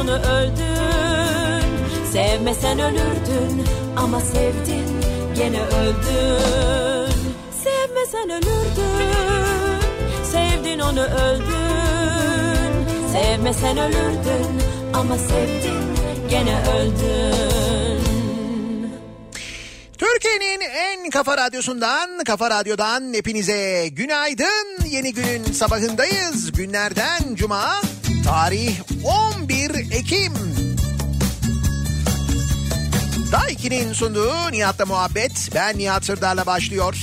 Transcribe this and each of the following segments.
Sevdin onu öldün Sevmesen ölürdün Ama sevdin gene öldün Sevmesen ölürdün Sevdin onu öldün Sevmesen ölürdün Ama sevdin gene öldün Türkiye'nin en kafa radyosundan, kafa radyodan hepinize günaydın. Yeni günün sabahındayız. Günlerden cuma, tarih 11 Ekim. Daiki'nin sunduğu Nihat'la muhabbet. Ben Nihat Sırdar'la başlıyor.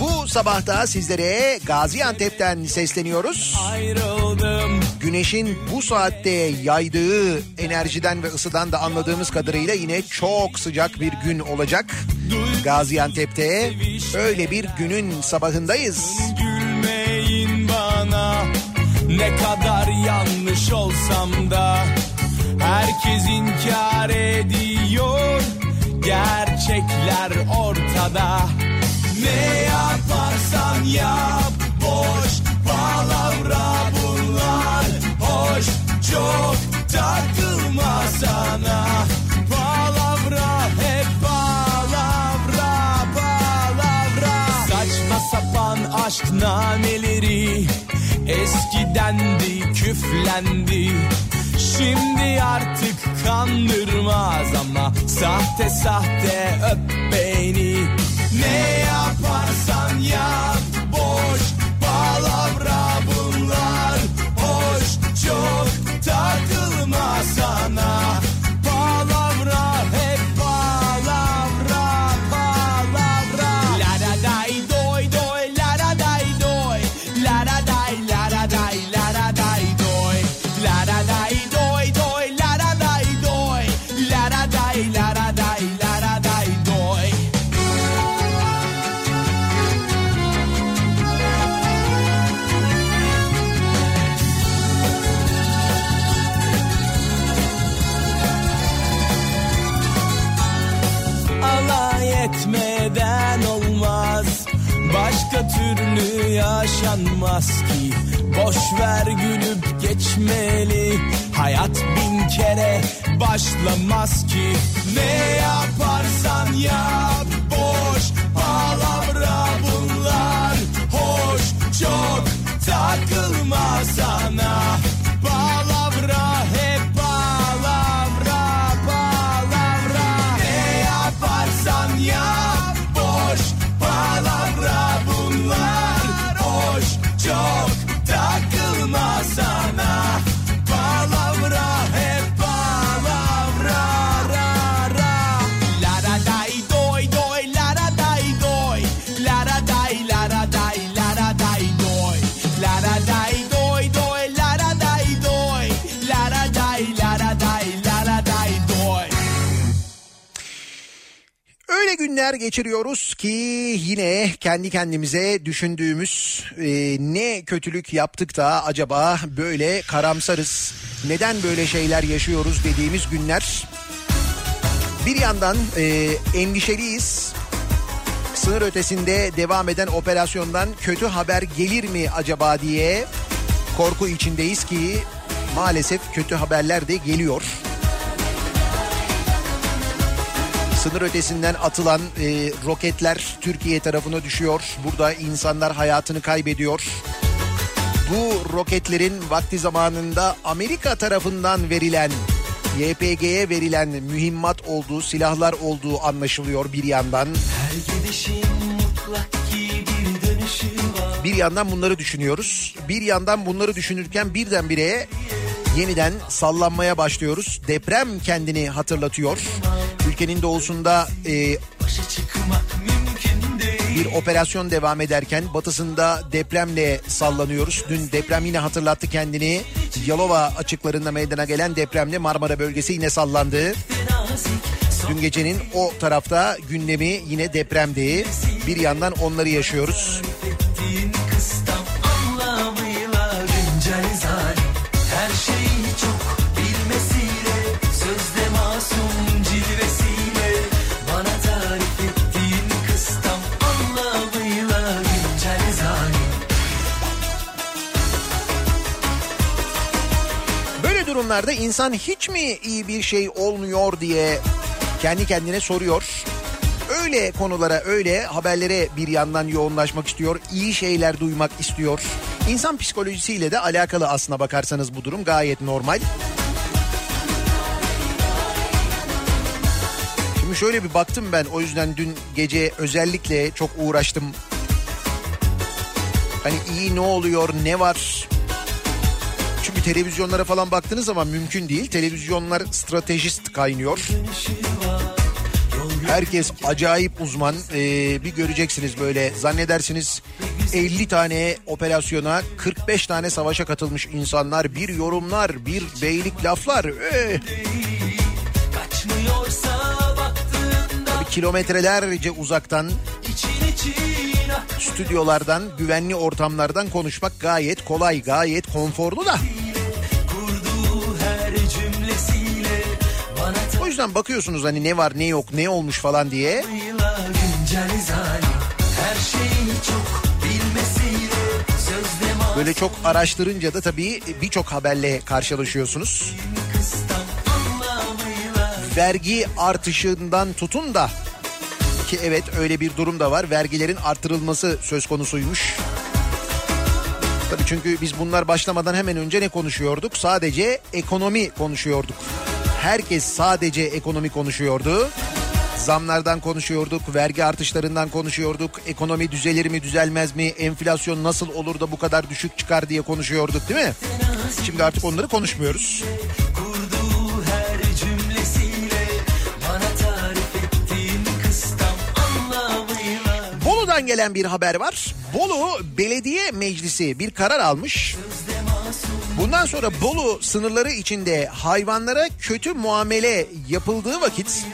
Bu sabahta sizlere Gaziantep'ten sesleniyoruz. Ayrıldım Güneşin bu saatte yaydığı enerjiden ve ısıdan da anladığımız kadarıyla yine çok sıcak bir gün olacak. Gaziantep'te öyle bir günün sabahındayız. bana Ne kadar yanlış olsam da Herkes inkar ediyor. Gerçekler ortada. Ne yaparsan yap Boş palavra bunlar. Hoş çok takılma sana. Palavra hep palavra palavra. Saçma sapan aşk nameleri Eskidendi küflendi. Şimdi artık kandırmaz ama Sahte sahte öp beni Ne yaparsan yap Boş palavra bunlar. Hoş çok takılma sana yaşanmaz ki. Boş ver gülüp geçmeli. Hayat bin kere başlamaz ki. Ne yaparsan yap günler geçiriyoruz ki yine kendi kendimize düşündüğümüz e, ne kötülük yaptık da acaba böyle karamsarız, neden böyle şeyler yaşıyoruz dediğimiz günler. Bir yandan e, endişeliyiz. Sınır ötesinde devam eden operasyondan kötü haber gelir mi acaba diye korku içindeyiz ki maalesef kötü haberler de geliyor. Sınır ötesinden atılan e, roketler Türkiye tarafına düşüyor. Burada insanlar hayatını kaybediyor. Bu roketlerin vakti zamanında Amerika tarafından verilen YPG'ye verilen mühimmat olduğu, silahlar olduğu anlaşılıyor bir yandan. Bir yandan bunları düşünüyoruz. Bir yandan bunları düşünürken birdenbire yeniden sallanmaya başlıyoruz. Deprem kendini hatırlatıyor. Ülkenin doğusunda e, bir operasyon devam ederken batısında depremle sallanıyoruz. Dün deprem yine hatırlattı kendini. Yalova açıklarında meydana gelen depremle Marmara bölgesi yine sallandı. Dün gecenin o tarafta gündemi yine depremdi. Bir yandan onları yaşıyoruz. Durumlarda insan hiç mi iyi bir şey olmuyor diye kendi kendine soruyor. Öyle konulara, öyle haberlere bir yandan yoğunlaşmak istiyor. iyi şeyler duymak istiyor. İnsan psikolojisiyle de alakalı aslına bakarsanız bu durum gayet normal. Şimdi şöyle bir baktım ben o yüzden dün gece özellikle çok uğraştım. Hani iyi ne oluyor, ne var? Çünkü televizyonlara falan baktığınız zaman mümkün değil. Televizyonlar stratejist kaynıyor. Herkes acayip uzman. Ee, bir göreceksiniz böyle zannedersiniz 50 tane operasyona 45 tane savaşa katılmış insanlar. Bir yorumlar, bir beylik laflar. Ee. Kilometrelerce uzaktan stüdyolardan, güvenli ortamlardan konuşmak gayet kolay, gayet konforlu da. O yüzden bakıyorsunuz hani ne var ne yok ne olmuş falan diye. Böyle çok araştırınca da tabii birçok haberle karşılaşıyorsunuz. Vergi artışından tutun da ki evet öyle bir durum da var. Vergilerin artırılması söz konusuymuş. Tabii çünkü biz bunlar başlamadan hemen önce ne konuşuyorduk? Sadece ekonomi konuşuyorduk. Herkes sadece ekonomi konuşuyordu. Zamlardan konuşuyorduk, vergi artışlarından konuşuyorduk. Ekonomi düzelir mi, düzelmez mi? Enflasyon nasıl olur da bu kadar düşük çıkar diye konuşuyorduk değil mi? Şimdi artık onları konuşmuyoruz. Gelen bir haber var. Bolu Belediye Meclisi bir karar almış. Bundan sonra Bolu sınırları içinde hayvanlara kötü muamele yapıldığı vakit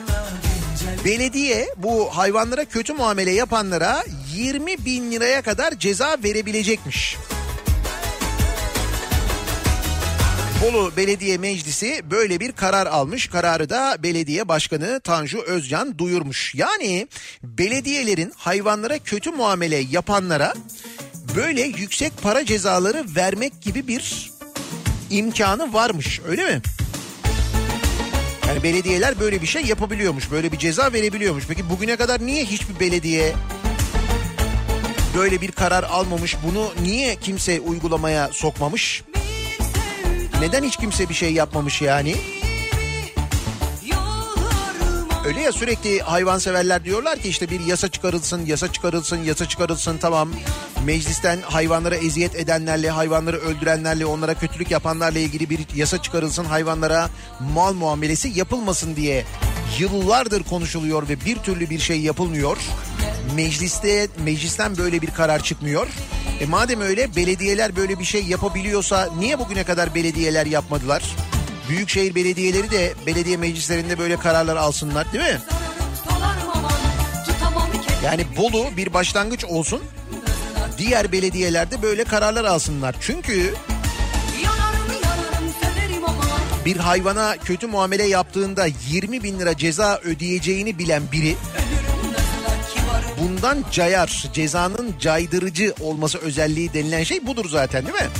belediye bu hayvanlara kötü muamele yapanlara 20 bin liraya kadar ceza verebilecekmiş. Bolu Belediye Meclisi böyle bir karar almış. Kararı da belediye başkanı Tanju Özcan duyurmuş. Yani belediyelerin hayvanlara kötü muamele yapanlara böyle yüksek para cezaları vermek gibi bir imkanı varmış öyle mi? Yani belediyeler böyle bir şey yapabiliyormuş. Böyle bir ceza verebiliyormuş. Peki bugüne kadar niye hiçbir belediye böyle bir karar almamış? Bunu niye kimse uygulamaya sokmamış? Neden hiç kimse bir şey yapmamış yani? Öyle ya sürekli hayvanseverler diyorlar ki işte bir yasa çıkarılsın, yasa çıkarılsın, yasa çıkarılsın tamam. Meclisten hayvanlara eziyet edenlerle, hayvanları öldürenlerle, onlara kötülük yapanlarla ilgili bir yasa çıkarılsın. Hayvanlara mal muamelesi yapılmasın diye yıllardır konuşuluyor ve bir türlü bir şey yapılmıyor. Mecliste meclisten böyle bir karar çıkmıyor. E madem öyle belediyeler böyle bir şey yapabiliyorsa niye bugüne kadar belediyeler yapmadılar? Büyükşehir belediyeleri de belediye meclislerinde böyle kararlar alsınlar değil mi? Yani Bolu bir başlangıç olsun. Diğer belediyelerde böyle kararlar alsınlar. Çünkü bir hayvana kötü muamele yaptığında 20 bin lira ceza ödeyeceğini bilen biri bundan cayar. Cezanın caydırıcı olması özelliği denilen şey budur zaten değil mi?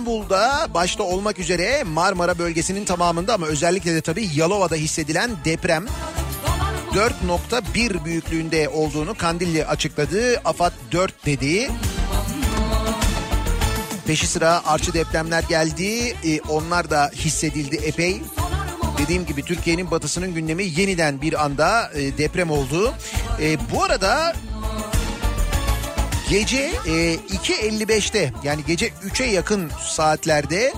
İstanbul'da başta olmak üzere Marmara bölgesinin tamamında ama özellikle de tabii Yalova'da hissedilen deprem 4.1 büyüklüğünde olduğunu Kandilli açıkladı. AFAD 4 dedi. Peşi sıra artçı depremler geldi. Ee, onlar da hissedildi epey. Dediğim gibi Türkiye'nin batısının gündemi yeniden bir anda e, deprem oldu. E, bu arada Gece e, 2.55'te yani gece 3'e yakın saatlerde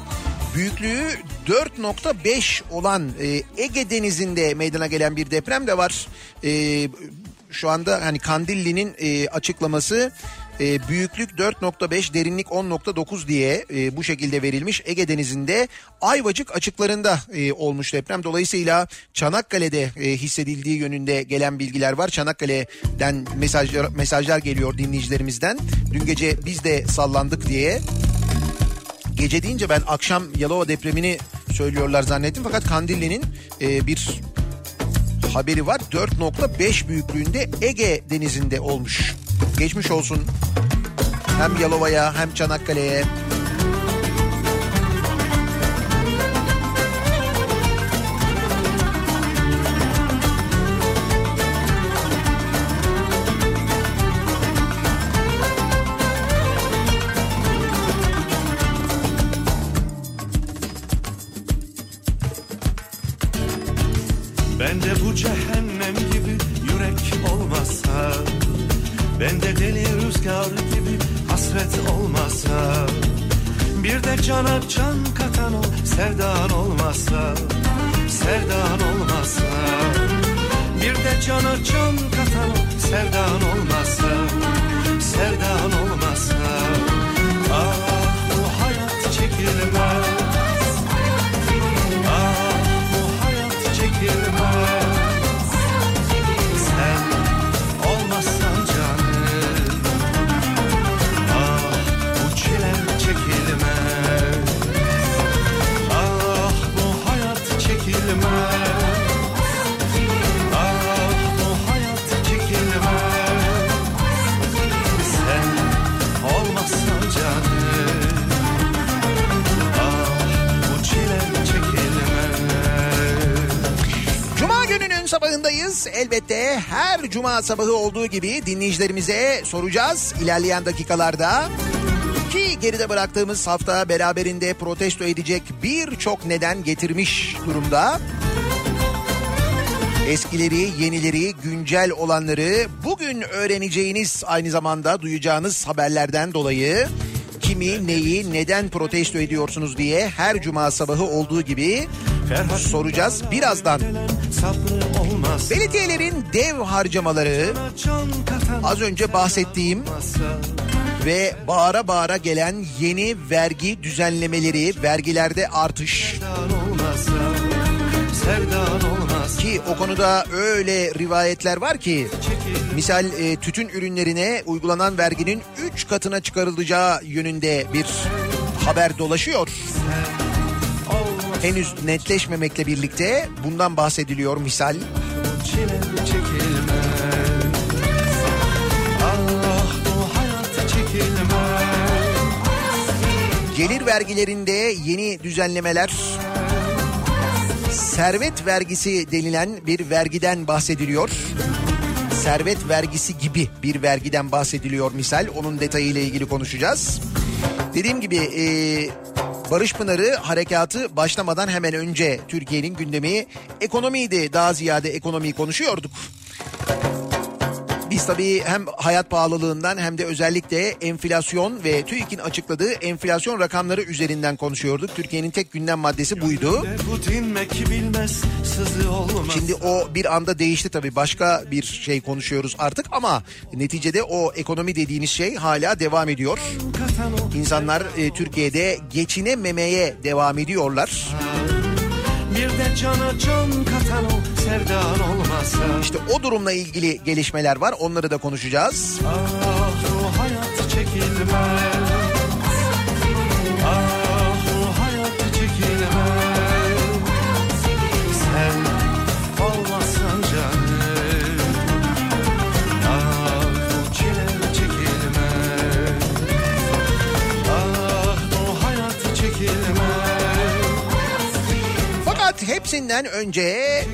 büyüklüğü 4.5 olan e, Ege Denizi'nde meydana gelen bir deprem de var. E, şu anda hani Kandilli'nin e, açıklaması e, büyüklük 4.5 derinlik 10.9 diye e, bu şekilde verilmiş. Ege Denizi'nde Ayvacık açıklarında e, olmuş deprem. Dolayısıyla Çanakkale'de e, hissedildiği yönünde gelen bilgiler var. Çanakkale'den mesajlar mesajlar geliyor dinleyicilerimizden. Dün gece biz de sallandık diye. Gece deyince ben akşam Yalova depremini söylüyorlar zannettim. Fakat Kandilli'nin e, bir haberi var. 4.5 büyüklüğünde Ege Denizi'nde olmuş. Geçmiş olsun hem Yalova'ya hem Çanakkale'ye. Cana can katan o sevdan olmasa Sevdan olmasa Bir de cana can katan o sevdan olmasa Sevdan Elbette her cuma sabahı olduğu gibi dinleyicilerimize soracağız ilerleyen dakikalarda. Ki geride bıraktığımız hafta beraberinde protesto edecek birçok neden getirmiş durumda. Eskileri, yenileri, güncel olanları bugün öğreneceğiniz aynı zamanda duyacağınız haberlerden dolayı kimi, neyi, neden protesto ediyorsunuz diye her cuma sabahı olduğu gibi soracağız birazdan. Belediyelerin dev harcamaları az önce bahsettiğim ve bağıra bağıra gelen yeni vergi düzenlemeleri, vergilerde artış ki o konuda öyle rivayetler var ki misal e, tütün ürünlerine uygulanan verginin 3 katına çıkarılacağı yönünde bir haber dolaşıyor. Henüz netleşmemekle birlikte bundan bahsediliyor misal. Gelir vergilerinde yeni düzenlemeler servet vergisi denilen bir vergiden bahsediliyor. Servet vergisi gibi bir vergiden bahsediliyor misal. Onun detayıyla ilgili konuşacağız. Dediğim gibi e, Barış Pınarı harekatı başlamadan hemen önce Türkiye'nin gündemi ekonomiydi. Daha ziyade ekonomiyi konuşuyorduk. Biz tabii hem hayat pahalılığından hem de özellikle enflasyon ve TÜİK'in açıkladığı enflasyon rakamları üzerinden konuşuyorduk. Türkiye'nin tek gündem maddesi buydu. Bilmez. Şimdi o bir anda değişti tabii. Başka bir şey konuşuyoruz artık ama neticede o ekonomi dediğiniz şey hala devam ediyor. İnsanlar e, Türkiye'de geçinememeye devam ediyorlar. Bir de cana can katan o sevdan olmazsa. İşte o durumla ilgili gelişmeler var. Onları da konuşacağız. Ah hayat çekilmez. Hepsinden önce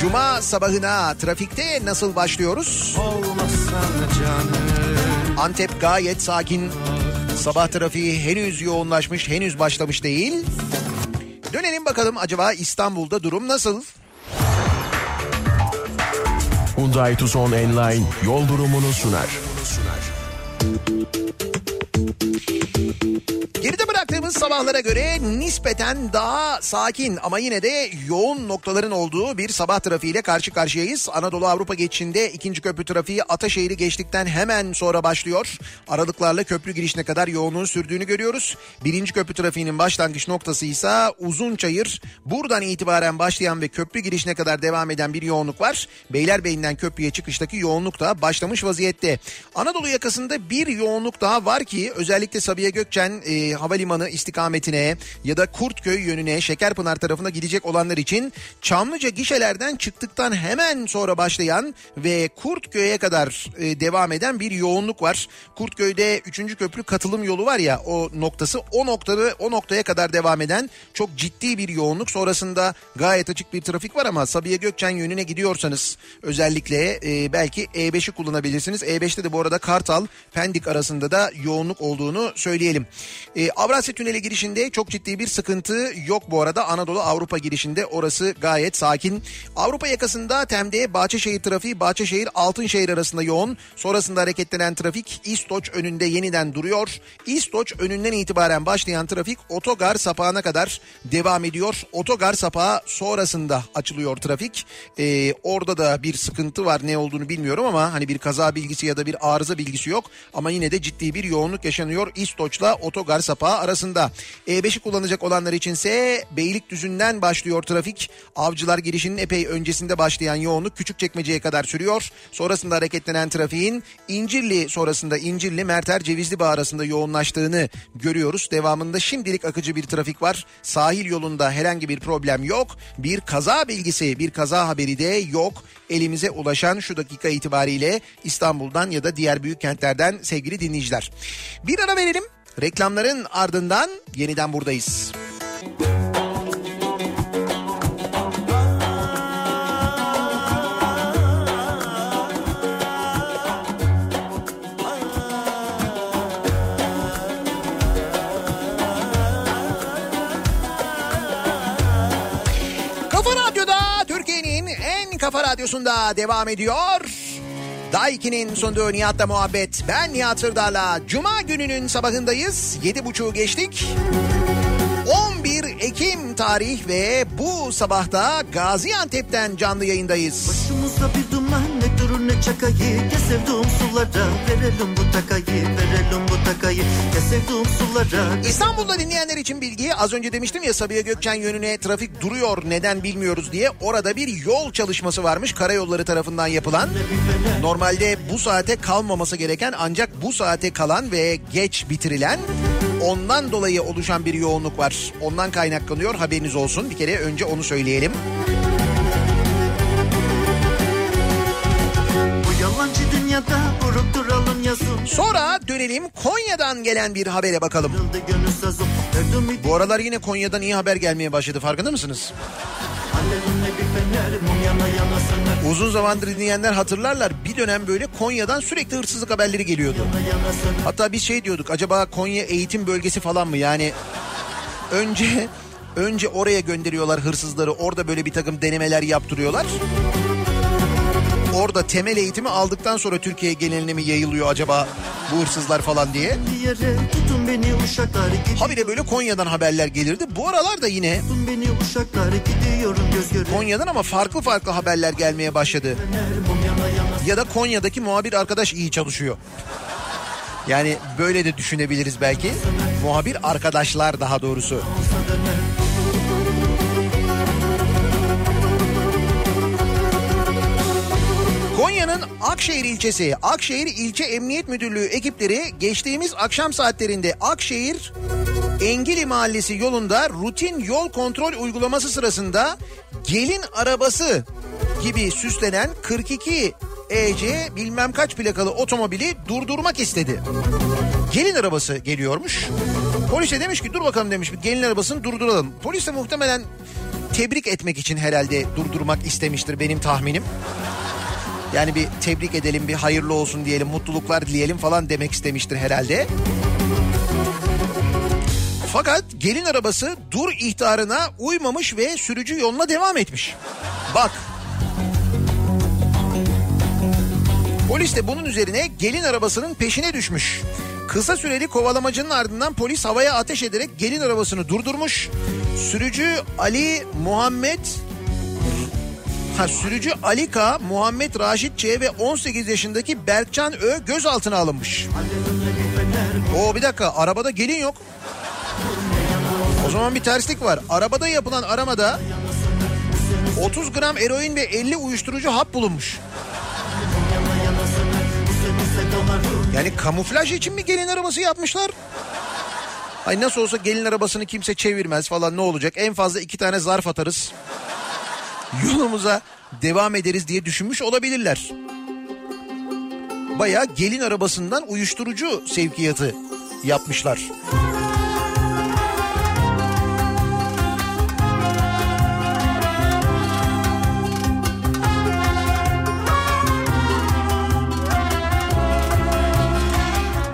Cuma sabahına trafikte nasıl başlıyoruz? Antep gayet sakin. Sabah trafiği henüz yoğunlaşmış, henüz başlamış değil. Dönelim bakalım acaba İstanbul'da durum nasıl? Hyundai Tucson Enline yol durumunu sunar. Geride bıraktığımız sabahlara göre nispeten daha sakin ama yine de yoğun noktaların olduğu bir sabah trafiğiyle karşı karşıyayız. Anadolu Avrupa geçişinde ikinci köprü trafiği Ataşehir'i geçtikten hemen sonra başlıyor. Aralıklarla köprü girişine kadar yoğunluğun sürdüğünü görüyoruz. Birinci köprü trafiğinin başlangıç noktası ise Uzunçayır. Buradan itibaren başlayan ve köprü girişine kadar devam eden bir yoğunluk var. Beylerbeyi'nden köprüye çıkıştaki yoğunluk da başlamış vaziyette. Anadolu yakasında bir yoğunluk daha var ki özellikle Sabiha Gökçen e, Havalimanı istikametine ya da Kurtköy yönüne Şekerpınar tarafına gidecek olanlar için Çamlıca gişelerden çıktıktan hemen sonra başlayan ve Kurtköy'e kadar e, devam eden bir yoğunluk var. Kurtköy'de 3. köprü katılım yolu var ya o noktası o noktada o noktaya kadar devam eden çok ciddi bir yoğunluk. Sonrasında gayet açık bir trafik var ama Sabiha Gökçen yönüne gidiyorsanız özellikle e, belki E5'i kullanabilirsiniz. E5'te de bu arada Kartal Pendik arasında da yoğunluk olduğunu söyleyelim. E, Avrasya Tüneli girişinde çok ciddi bir sıkıntı yok bu arada. Anadolu Avrupa girişinde orası gayet sakin. Avrupa yakasında Tem'de Bahçeşehir trafiği Bahçeşehir Altınşehir arasında yoğun. Sonrasında hareketlenen trafik İstoç önünde yeniden duruyor. İstoç önünden itibaren başlayan trafik otogar sapağına kadar devam ediyor. Otogar sapağı sonrasında açılıyor trafik. E, orada da bir sıkıntı var ne olduğunu bilmiyorum ama hani bir kaza bilgisi ya da bir arıza bilgisi yok. Ama yine de ciddi bir yoğunluk yaşanıyor İstoç'la otogar sapağı arasında. E5'i kullanacak olanlar içinse Beylikdüzü'nden başlıyor trafik. Avcılar girişinin epey öncesinde başlayan yoğunluk Küçükçekmece'ye kadar sürüyor. Sonrasında hareketlenen trafiğin İncirli sonrasında İncirli Merter Cevizli Bağ arasında yoğunlaştığını görüyoruz. Devamında şimdilik akıcı bir trafik var. Sahil yolunda herhangi bir problem yok. Bir kaza bilgisi, bir kaza haberi de yok. Elimize ulaşan şu dakika itibariyle İstanbul'dan ya da diğer büyük kentlerden sevgili dinleyiciler. Bir ara verelim. Reklamların ardından yeniden buradayız. Kafa Radyo'da Türkiye'nin en kafa radyosunda devam ediyor. Daiki'nin sunduğu Nihat'la muhabbet. Ben Nihat Sırdar'la Cuma gününün sabahındayız. Yedi buçuğu geçtik. 11 Ekim tarih ve bu sabahta Gaziantep'ten canlı yayındayız. Başımızda bir duman ne durur ne çakayı Gel sevduğum sulara verelim bu takayı Verelim bu takayı Gel sevduğum sulara İstanbul'da dinleyenler için bilgi az önce demiştim ya Sabiha Gökçen yönüne trafik duruyor neden bilmiyoruz diye orada bir yol çalışması varmış karayolları tarafından yapılan. Normalde bu saate kalmaması gereken ancak bu saate kalan ve geç bitirilen ondan dolayı oluşan bir yoğunluk var. Ondan kaynaklanıyor haberiniz olsun bir kere önce onu söyleyelim. Bu yalancı dünyada vurup duralım yazım Sonra dönelim Konya'dan gelen bir habere bakalım. Bu aralar yine Konya'dan iyi haber gelmeye başladı farkında mısınız? Bir Uzun zamandır dinleyenler hatırlarlar bir dönem böyle Konya'dan sürekli hırsızlık haberleri geliyordu. Hatta biz şey diyorduk acaba Konya eğitim bölgesi falan mı yani önce önce oraya gönderiyorlar hırsızları orada böyle bir takım denemeler yaptırıyorlar. Orada temel eğitimi aldıktan sonra Türkiye geneline mi yayılıyor acaba bu hırsızlar falan diye. Habire böyle Konya'dan haberler gelirdi. Bu aralar da yine Konya'dan ama farklı farklı haberler gelmeye başladı. Ya da Konya'daki muhabir arkadaş iyi çalışıyor. Yani böyle de düşünebiliriz belki. Muhabir arkadaşlar daha doğrusu. Konya'nın Akşehir ilçesi, Akşehir İlçe Emniyet Müdürlüğü ekipleri geçtiğimiz akşam saatlerinde Akşehir Engili Mahallesi yolunda rutin yol kontrol uygulaması sırasında gelin arabası gibi süslenen 42 EC bilmem kaç plakalı otomobili durdurmak istedi. Gelin arabası geliyormuş. Polise demiş ki dur bakalım demiş gelin arabasını durduralım. Polis de muhtemelen tebrik etmek için herhalde durdurmak istemiştir benim tahminim. Yani bir tebrik edelim, bir hayırlı olsun diyelim, mutluluklar dileyelim falan demek istemiştir herhalde. Fakat gelin arabası dur ihtarına uymamış ve sürücü yoluna devam etmiş. Bak. Polis de bunun üzerine gelin arabasının peşine düşmüş. Kısa süreli kovalamacının ardından polis havaya ateş ederek gelin arabasını durdurmuş. Sürücü Ali Muhammed Ha, sürücü Ali K, Muhammed Raşit Ç ve 18 yaşındaki Berkcan Ö gözaltına alınmış. O bir dakika arabada gelin yok. O zaman bir terslik var. Arabada yapılan aramada 30 gram eroin ve 50 uyuşturucu hap bulunmuş. Yani kamuflaj için mi gelin arabası yapmışlar? Ay nasıl olsa gelin arabasını kimse çevirmez falan ne olacak? En fazla iki tane zarf atarız yolumuza devam ederiz diye düşünmüş olabilirler. Baya gelin arabasından uyuşturucu sevkiyatı yapmışlar.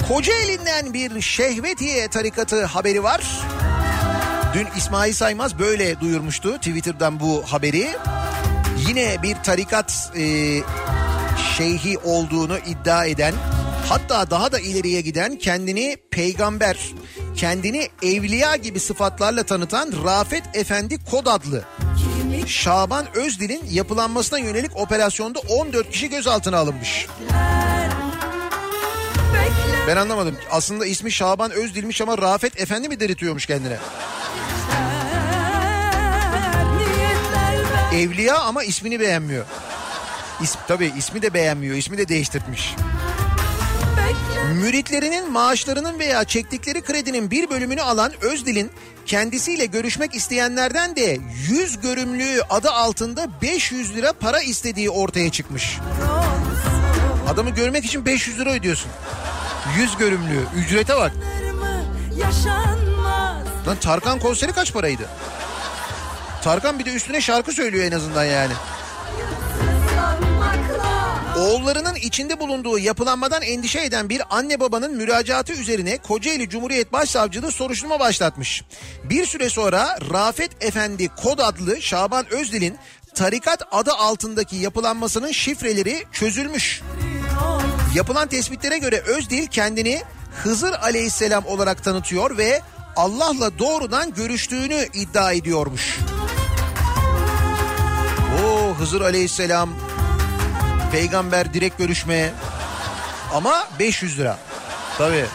Kocaeli'nden bir Şehvetiye tarikatı haberi var. Dün İsmail Saymaz böyle duyurmuştu Twitter'dan bu haberi. Yine bir tarikat e, şeyhi olduğunu iddia eden hatta daha da ileriye giden kendini peygamber, kendini evliya gibi sıfatlarla tanıtan Rafet Efendi Kod adlı Şaban Özdil'in yapılanmasına yönelik operasyonda 14 kişi gözaltına alınmış. Ben anlamadım. Aslında ismi Şaban Özdil'miş ama Rafet Efendi mi deritiyormuş kendine? Evliya ama ismini beğenmiyor. İs, tabii ismi de beğenmiyor. ismi de değiştirmiş. Müritlerinin maaşlarının veya çektikleri kredinin bir bölümünü alan Özdil'in kendisiyle görüşmek isteyenlerden de 100 görümlüğü adı altında 500 lira para istediği ortaya çıkmış. Adamı görmek için 500 lira ödüyorsun. 100 görümlüğü. Ücrete bak. Lan Tarkan konseri kaç paraydı? Tarkan bir de üstüne şarkı söylüyor en azından yani. Oğullarının içinde bulunduğu yapılanmadan endişe eden bir anne babanın müracaatı üzerine Kocaeli Cumhuriyet Başsavcılığı soruşturma başlatmış. Bir süre sonra Rafet Efendi Kod adlı Şaban Özdil'in tarikat adı altındaki yapılanmasının şifreleri çözülmüş. Yapılan tespitlere göre Özdil kendini Hızır Aleyhisselam olarak tanıtıyor ve Allah'la doğrudan görüştüğünü iddia ediyormuş. O Hızır Aleyhisselam peygamber direkt görüşmeye ama 500 lira. Tabii.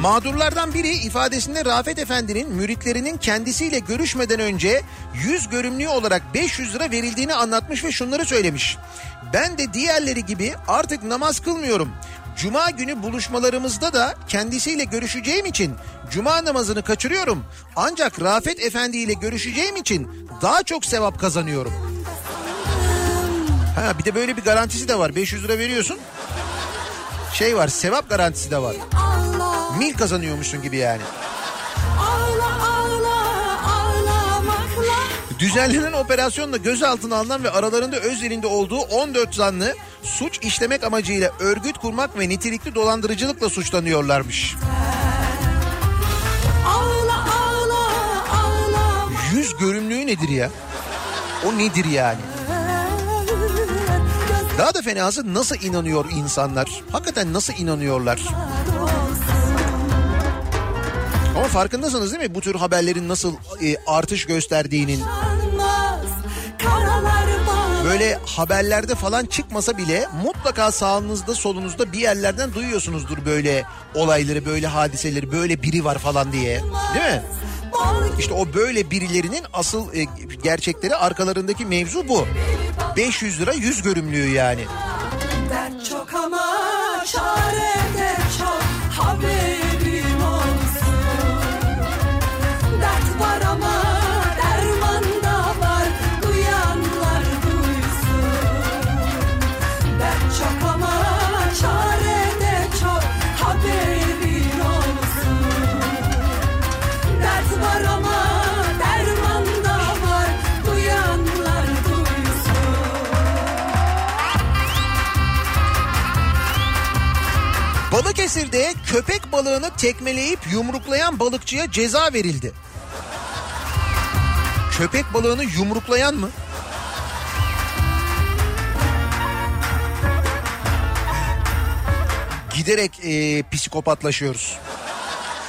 Mağdurlardan biri ifadesinde Rafet Efendi'nin müritlerinin kendisiyle görüşmeden önce yüz görümlüğü olarak 500 lira verildiğini anlatmış ve şunları söylemiş. Ben de diğerleri gibi artık namaz kılmıyorum. Cuma günü buluşmalarımızda da kendisiyle görüşeceğim için cuma namazını kaçırıyorum. Ancak Rafet Efendi ile görüşeceğim için daha çok sevap kazanıyorum. Ha bir de böyle bir garantisi de var. 500 lira veriyorsun. Şey var sevap garantisi de var. Mil kazanıyormuşsun gibi yani. Düzenlenen operasyonla gözaltına alınan ve aralarında Özel'in de olduğu 14 zanlı suç işlemek amacıyla örgüt kurmak ve nitelikli dolandırıcılıkla suçlanıyorlarmış. ağla ağla ağla Yüz görümlüğü nedir ya? O nedir yani? Daha da fenası nasıl inanıyor insanlar? Hakikaten nasıl inanıyorlar? Ama farkındasınız değil mi bu tür haberlerin nasıl e, artış gösterdiğinin? Böyle haberlerde falan çıkmasa bile mutlaka sağınızda solunuzda bir yerlerden duyuyorsunuzdur böyle olayları, böyle hadiseleri, böyle biri var falan diye. Değil mi? İşte o böyle birilerinin asıl e, gerçekleri arkalarındaki mevzu bu. 500 lira yüz görümlüğü yani. dert çok ama çare de çok haberim Balıkesir'de köpek balığını tekmeleyip yumruklayan balıkçıya ceza verildi. Köpek balığını yumruklayan mı? Giderek e, psikopatlaşıyoruz.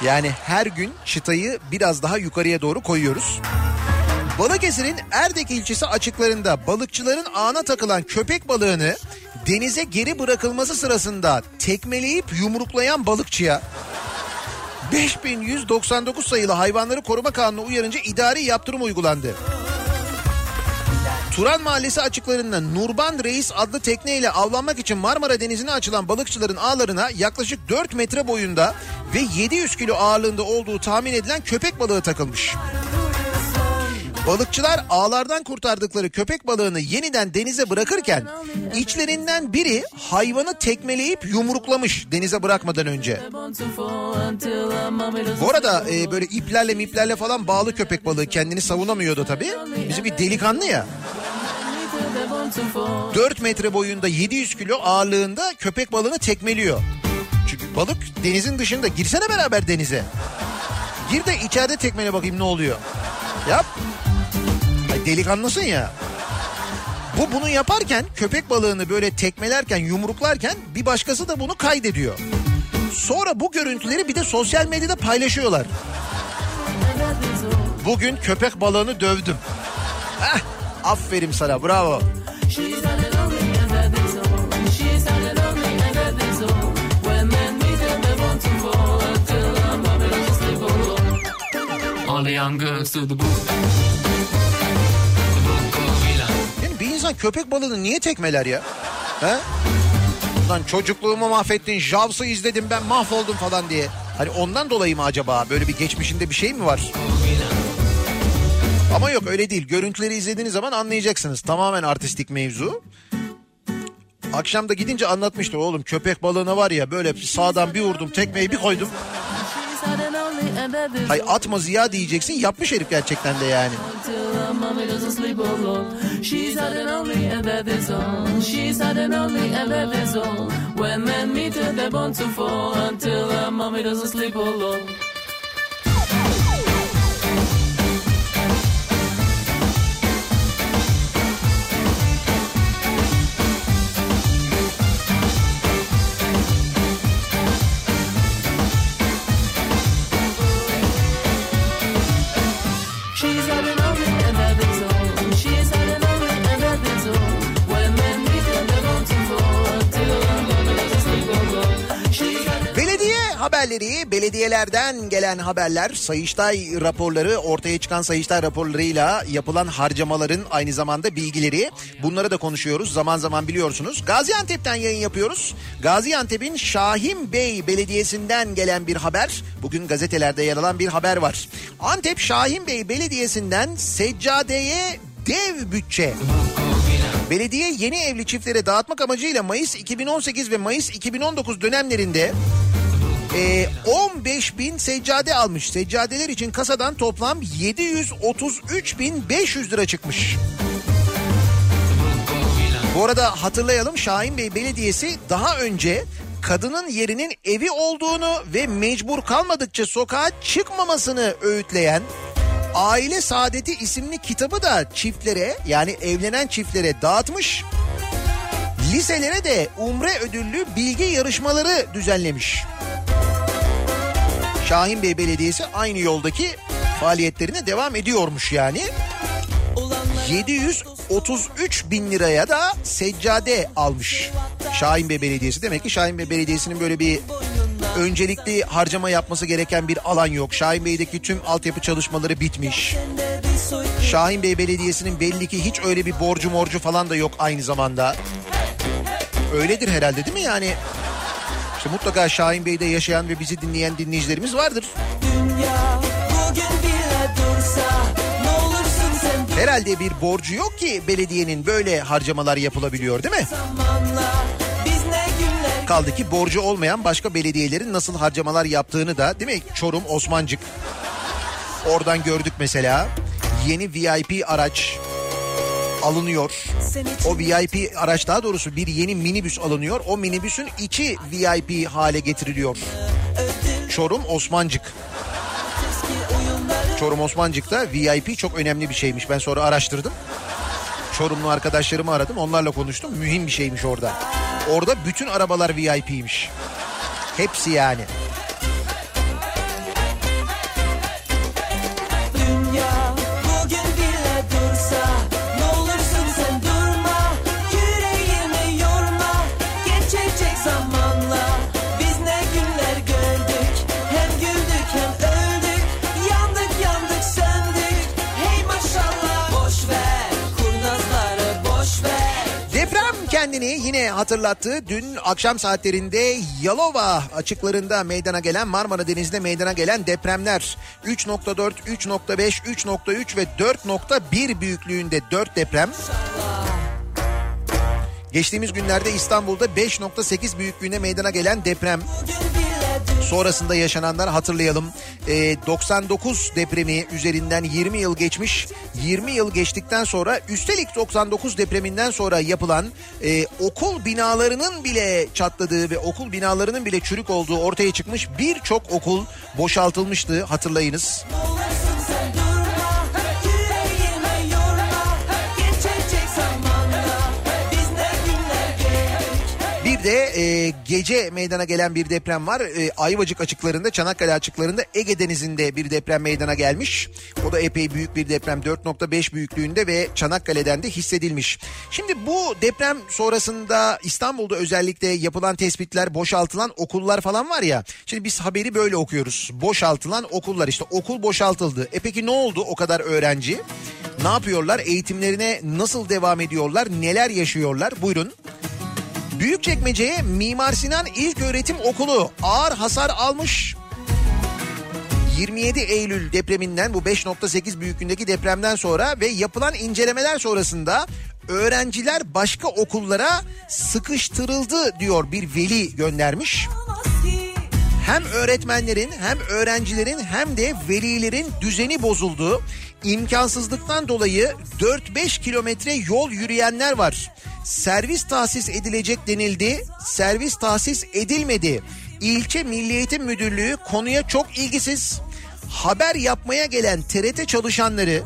Yani her gün çıtayı biraz daha yukarıya doğru koyuyoruz. Balıkesir'in Erdek ilçesi açıklarında balıkçıların ağına takılan köpek balığını denize geri bırakılması sırasında tekmeleyip yumruklayan balıkçıya 5199 sayılı hayvanları koruma kanunu uyarınca idari yaptırım uygulandı. Turan Mahallesi açıklarında Nurban Reis adlı tekneyle avlanmak için Marmara Denizi'ne açılan balıkçıların ağlarına yaklaşık 4 metre boyunda ve 700 kilo ağırlığında olduğu tahmin edilen köpek balığı takılmış. Balıkçılar ağlardan kurtardıkları köpek balığını yeniden denize bırakırken içlerinden biri hayvanı tekmeleyip yumruklamış denize bırakmadan önce. Bu arada e, böyle iplerle miplerle falan bağlı köpek balığı kendini savunamıyordu tabii. Bizim bir delikanlı ya. 4 metre boyunda 700 kilo ağırlığında köpek balığını tekmeliyor. Çünkü balık denizin dışında. Girsene beraber denize. Gir de içeride tekmele bakayım ne oluyor. Yap. Delikanlısın ya. Bu bunu yaparken köpek balığını böyle tekmelerken yumruklarken bir başkası da bunu kaydediyor. Sonra bu görüntüleri bir de sosyal medyada paylaşıyorlar. Bugün köpek balığını dövdüm. Heh, aferin sana bravo. The young insan köpek balığını niye tekmeler ya? He? Lan çocukluğumu mahvettin, Jaws'ı izledim ben mahvoldum falan diye. Hani ondan dolayı mı acaba? Böyle bir geçmişinde bir şey mi var? Ama yok öyle değil. Görüntüleri izlediğiniz zaman anlayacaksınız. Tamamen artistik mevzu. Akşam da gidince anlatmıştı oğlum köpek balığına var ya böyle sağdan bir vurdum tekmeyi bir koydum. Hay atma Ziya diyeceksin yapmış herif gerçekten de yani. When men meet her, they're born to fall until her mommy doesn't sleep alone. She's having haberleri, belediyelerden gelen haberler, Sayıştay raporları, ortaya çıkan Sayıştay raporlarıyla yapılan harcamaların aynı zamanda bilgileri. Bunları da konuşuyoruz. Zaman zaman biliyorsunuz. Gaziantep'ten yayın yapıyoruz. Gaziantep'in Şahin Bey Belediyesi'nden gelen bir haber. Bugün gazetelerde yer alan bir haber var. Antep Şahin Bey Belediyesi'nden seccadeye dev bütçe. Belediye yeni evli çiftlere dağıtmak amacıyla Mayıs 2018 ve Mayıs 2019 dönemlerinde e, 15 bin seccade almış. Seccadeler için kasadan toplam 733 bin 500 lira çıkmış. Bu arada hatırlayalım Şahin Bey Belediyesi daha önce kadının yerinin evi olduğunu ve mecbur kalmadıkça sokağa çıkmamasını öğütleyen Aile Saadeti isimli kitabı da çiftlere yani evlenen çiftlere dağıtmış. Liselere de umre ödüllü bilgi yarışmaları düzenlemiş. Şahin Bey Belediyesi aynı yoldaki faaliyetlerine devam ediyormuş yani. 733 bin liraya da seccade almış Şahin Bey Belediyesi. Demek ki Şahin Bey Belediyesi'nin böyle bir öncelikli harcama yapması gereken bir alan yok. Şahin Bey'deki tüm altyapı çalışmaları bitmiş. Şahin Bey Belediyesi'nin belli ki hiç öyle bir borcu morcu falan da yok aynı zamanda. Öyledir herhalde değil mi yani? İşte mutlaka Şahin Bey'de yaşayan ve bizi dinleyen dinleyicilerimiz vardır. Dünya Herhalde bir borcu yok ki belediyenin böyle harcamalar yapılabiliyor değil mi? Kaldı ki borcu olmayan başka belediyelerin nasıl harcamalar yaptığını da değil mi? Çorum, Osmancık. Oradan gördük mesela. Yeni VIP araç alınıyor. O VIP araç daha doğrusu bir yeni minibüs alınıyor. O minibüsün içi VIP hale getiriliyor. Çorum, Osmancık. Çorum Osmancık'ta VIP çok önemli bir şeymiş. Ben sonra araştırdım. Çorumlu arkadaşlarımı aradım. Onlarla konuştum. Mühim bir şeymiş orada. Orada bütün arabalar VIP'ymiş. Hepsi yani. Kendini yine hatırlattı. Dün akşam saatlerinde Yalova açıklarında meydana gelen Marmara Denizi'nde meydana gelen depremler 3.4, 3.5, 3.3 ve 4.1 büyüklüğünde 4 deprem. Geçtiğimiz günlerde İstanbul'da 5.8 büyüklüğünde meydana gelen deprem. Sonrasında yaşananlar hatırlayalım. Ee, 99 depremi üzerinden 20 yıl geçmiş. 20 yıl geçtikten sonra üstelik 99 depreminden sonra yapılan e, okul binalarının bile çatladığı ve okul binalarının bile çürük olduğu ortaya çıkmış birçok okul boşaltılmıştı hatırlayınız. olursun De e, gece meydana gelen bir deprem var. E, Ayvacık açıklarında, Çanakkale açıklarında Ege Denizi'nde bir deprem meydana gelmiş. O da epey büyük bir deprem 4.5 büyüklüğünde ve Çanakkale'den de hissedilmiş. Şimdi bu deprem sonrasında İstanbul'da özellikle yapılan tespitler, boşaltılan okullar falan var ya. Şimdi biz haberi böyle okuyoruz. Boşaltılan okullar işte okul boşaltıldı. E peki ne oldu o kadar öğrenci? Ne yapıyorlar? Eğitimlerine nasıl devam ediyorlar? Neler yaşıyorlar? Buyurun. Büyükçekmece'ye Mimar Sinan İlköğretim Okulu ağır hasar almış. 27 Eylül depreminden bu 5.8 büyüklüğündeki depremden sonra ve yapılan incelemeler sonrasında öğrenciler başka okullara sıkıştırıldı diyor bir veli göndermiş. Hem öğretmenlerin hem öğrencilerin hem de velilerin düzeni bozuldu. İmkansızlıktan dolayı 4-5 kilometre yol yürüyenler var. Servis tahsis edilecek denildi. Servis tahsis edilmedi. İlçe Milli Eğitim Müdürlüğü konuya çok ilgisiz. Haber yapmaya gelen TRT çalışanları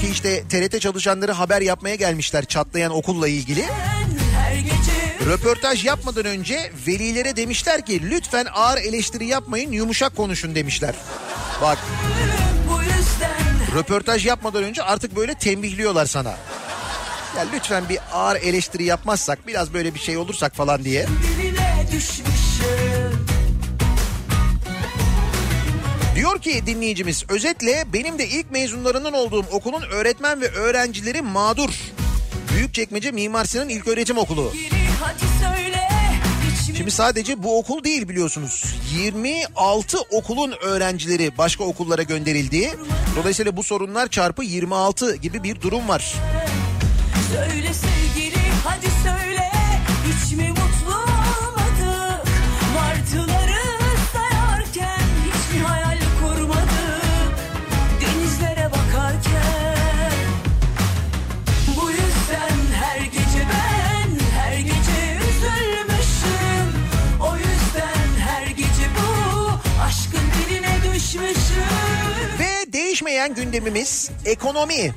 ki işte TRT çalışanları haber yapmaya gelmişler çatlayan okulla ilgili. Röportaj yapmadan önce velilere demişler ki lütfen ağır eleştiri yapmayın yumuşak konuşun demişler. Bak röportaj yapmadan önce artık böyle tembihliyorlar sana. Ya lütfen bir ağır eleştiri yapmazsak biraz böyle bir şey olursak falan diye. Diyor ki dinleyicimiz özetle benim de ilk mezunlarından olduğum okulun öğretmen ve öğrencileri mağdur. Büyükçekmece Mimar Sinan İlköğretim Okulu. Şimdi sadece bu okul değil biliyorsunuz. 26 okulun öğrencileri başka okullara gönderildi. Dolayısıyla bu sorunlar çarpı 26 gibi bir durum var. Söyle Ve değişmeyen gündemimiz ekonomi.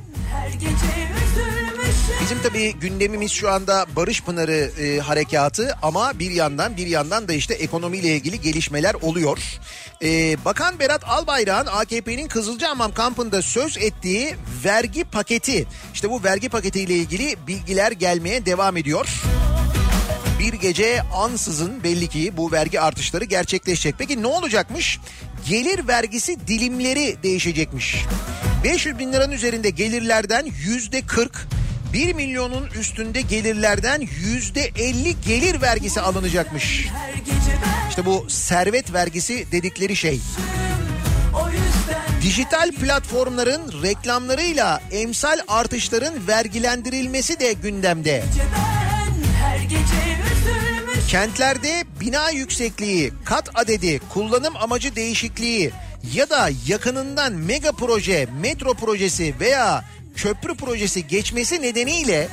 Bizim tabii gündemimiz şu anda Barış Pınarı e, harekatı ama bir yandan bir yandan da işte ekonomiyle ilgili gelişmeler oluyor. E, Bakan Berat Albayrak'ın AKP'nin Kızılcahamam kampında söz ettiği vergi paketi işte bu vergi paketiyle ilgili bilgiler gelmeye devam ediyor. Bir gece ansızın belli ki bu vergi artışları gerçekleşecek. Peki ne olacakmış? Gelir vergisi dilimleri değişecekmiş. 500 bin liranın üzerinde gelirlerden yüzde 40, 1 milyonun üstünde gelirlerden yüzde 50 gelir vergisi alınacakmış. İşte bu servet vergisi dedikleri şey. Dijital platformların reklamlarıyla emsal artışların vergilendirilmesi de gündemde. her gece Kentlerde bina yüksekliği, kat adedi, kullanım amacı değişikliği ya da yakınından mega proje, metro projesi veya köprü projesi geçmesi nedeniyle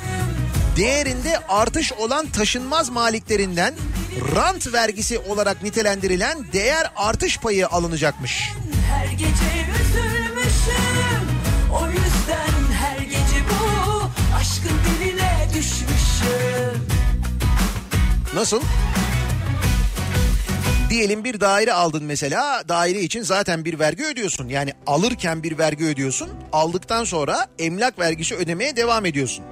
değerinde artış olan taşınmaz maliklerinden rant vergisi olarak nitelendirilen değer artış payı alınacakmış. her gece üzülmüşüm o yüzden Nasıl? Diyelim bir daire aldın mesela. Daire için zaten bir vergi ödüyorsun. Yani alırken bir vergi ödüyorsun. Aldıktan sonra emlak vergisi ödemeye devam ediyorsun.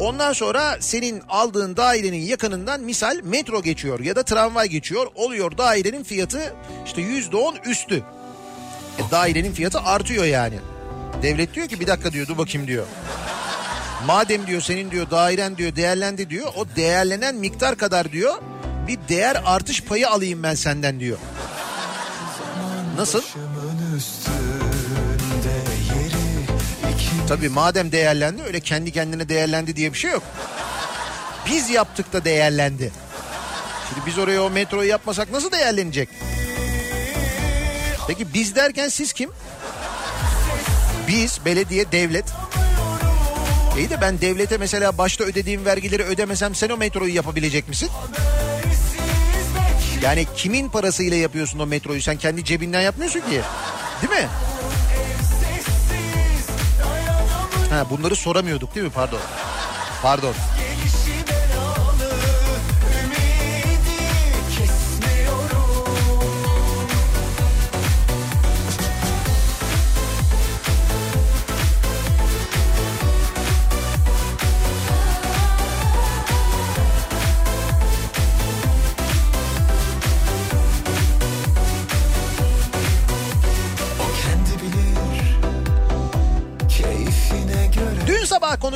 Ondan sonra senin aldığın dairenin yakınından misal metro geçiyor ya da tramvay geçiyor. Oluyor dairenin fiyatı işte yüzde on üstü. E, dairenin fiyatı artıyor yani. Devlet diyor ki bir dakika diyor dur bakayım diyor. Madem diyor senin diyor dairen diyor değerlendi diyor. O değerlenen miktar kadar diyor bir değer artış payı alayım ben senden diyor. Nasıl? Tabii madem değerlendi öyle kendi kendine değerlendi diye bir şey yok. Biz yaptık da değerlendi. Şimdi biz oraya o metroyu yapmasak nasıl değerlenecek? Peki biz derken siz kim? Biz, belediye, devlet. İyi de ben devlete mesela başta ödediğim vergileri ödemesem sen o metroyu yapabilecek misin? Yani kimin parasıyla yapıyorsun o metroyu? Sen kendi cebinden yapmıyorsun ki. Değil mi? Ha bunları soramıyorduk değil mi? Pardon. Pardon.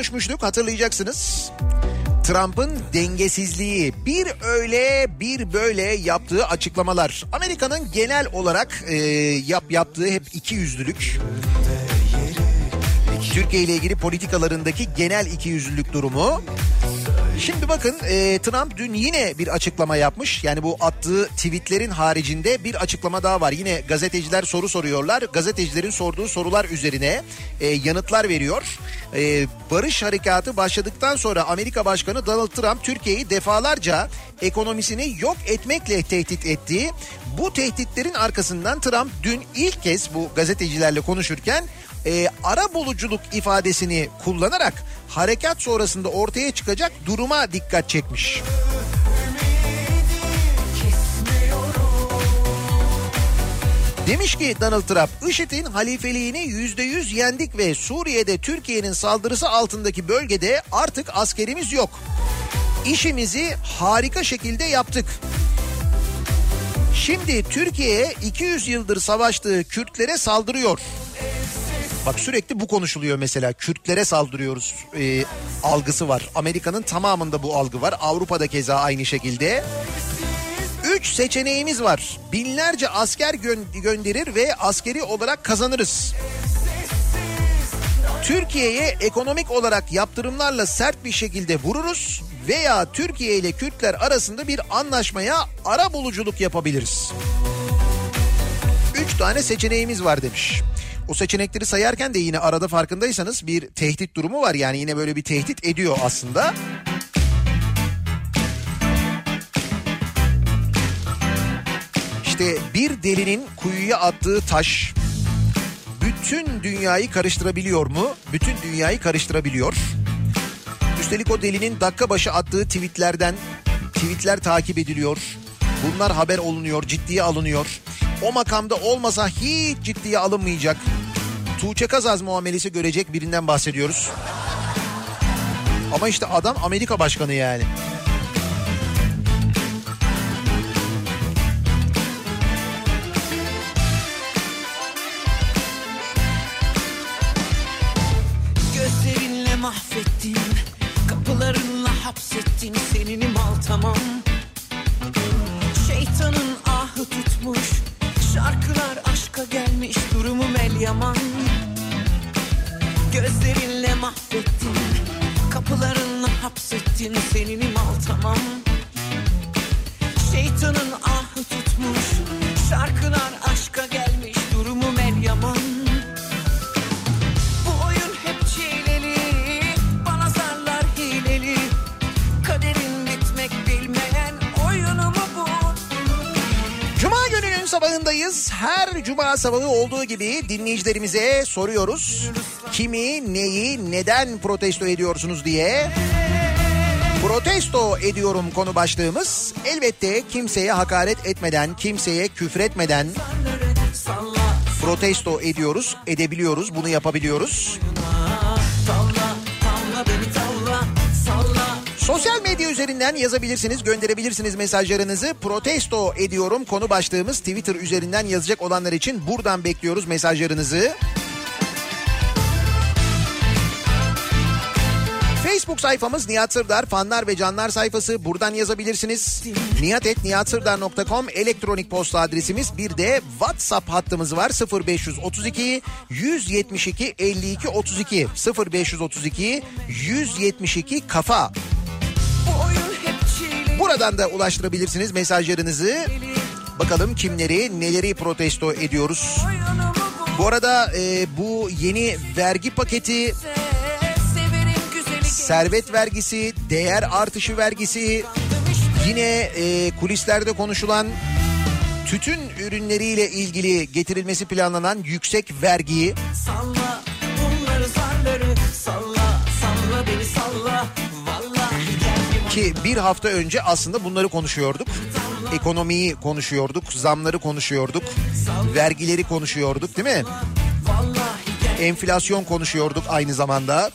Konuşmuştuk hatırlayacaksınız. Trump'ın dengesizliği bir öyle bir böyle yaptığı açıklamalar. Amerika'nın genel olarak e, yap yaptığı hep iki yüzlülük. Türkiye ile ilgili politikalarındaki genel iki yüzlülük durumu. Şimdi bakın e, Trump dün yine bir açıklama yapmış. Yani bu attığı tweetlerin haricinde bir açıklama daha var. Yine gazeteciler soru soruyorlar. Gazetecilerin sorduğu sorular üzerine e, yanıtlar veriyor. E, barış harekatı başladıktan sonra Amerika Başkanı Donald Trump Türkiye'yi defalarca ekonomisini yok etmekle tehdit ettiği bu tehditlerin arkasından Trump dün ilk kez bu gazetecilerle konuşurken e, ara buluculuk ifadesini kullanarak harekat sonrasında ortaya çıkacak duruma dikkat çekmiş. Demiş ki Donald Trump, IŞİD'in halifeliğini yüzde yüz yendik ve Suriye'de Türkiye'nin saldırısı altındaki bölgede artık askerimiz yok. İşimizi harika şekilde yaptık. Şimdi Türkiye 200 yıldır savaştığı Kürtlere saldırıyor. Bak sürekli bu konuşuluyor mesela Kürtlere saldırıyoruz e, algısı var. Amerika'nın tamamında bu algı var. Avrupa'da keza aynı şekilde. Üç seçeneğimiz var. Binlerce asker gö- gönderir ve askeri olarak kazanırız. Türkiye'ye ekonomik olarak yaptırımlarla sert bir şekilde vururuz veya Türkiye ile Kürtler arasında bir anlaşmaya ara buluculuk yapabiliriz. Üç tane seçeneğimiz var demiş. O seçenekleri sayarken de yine arada farkındaysanız bir tehdit durumu var. Yani yine böyle bir tehdit ediyor aslında. İşte bir delinin kuyuya attığı taş bütün dünyayı karıştırabiliyor mu? Bütün dünyayı karıştırabiliyor. Üstelik o delinin dakika başı attığı tweetlerden tweetler takip ediliyor. Bunlar haber olunuyor, ciddiye alınıyor. O makamda olmasa hiç ciddiye alınmayacak. Tuğçe Kazaz muamelesi görecek birinden bahsediyoruz. Ama işte adam Amerika başkanı yani. Gözlerinle mahvettin Kapılarınla hapsettin Seninim al tamam Şeytanın yaman. Gözlerinle mahvettin Kapılarınla hapsettin Seninim Cuma sabahı olduğu gibi dinleyicilerimize soruyoruz. Kimi, neyi, neden protesto ediyorsunuz diye. Protesto ediyorum konu başlığımız. Elbette kimseye hakaret etmeden, kimseye küfretmeden protesto ediyoruz, edebiliyoruz, bunu yapabiliyoruz. Üzerinden yazabilirsiniz, gönderebilirsiniz mesajlarınızı. Protesto ediyorum konu başlığımız Twitter üzerinden yazacak olanlar için buradan bekliyoruz mesajlarınızı. Facebook sayfamız Nihat Sırdar fanlar ve canlar sayfası buradan yazabilirsiniz. nihatetnihatsırdar.com elektronik posta adresimiz bir de WhatsApp hattımız var 0532 172 52 32 0532 172 kafa. Buradan da ulaştırabilirsiniz mesajlarınızı. Bakalım kimleri neleri protesto ediyoruz. bu? Arada e, bu yeni vergi paketi servet vergisi, değer artışı vergisi, yine e, kulislerde konuşulan tütün ürünleriyle ilgili getirilmesi planlanan yüksek vergiyi Salla bunları zarları salla ki bir hafta önce aslında bunları konuşuyorduk. Ekonomiyi konuşuyorduk, zamları konuşuyorduk, vergileri konuşuyorduk değil mi? Enflasyon konuşuyorduk aynı zamanda.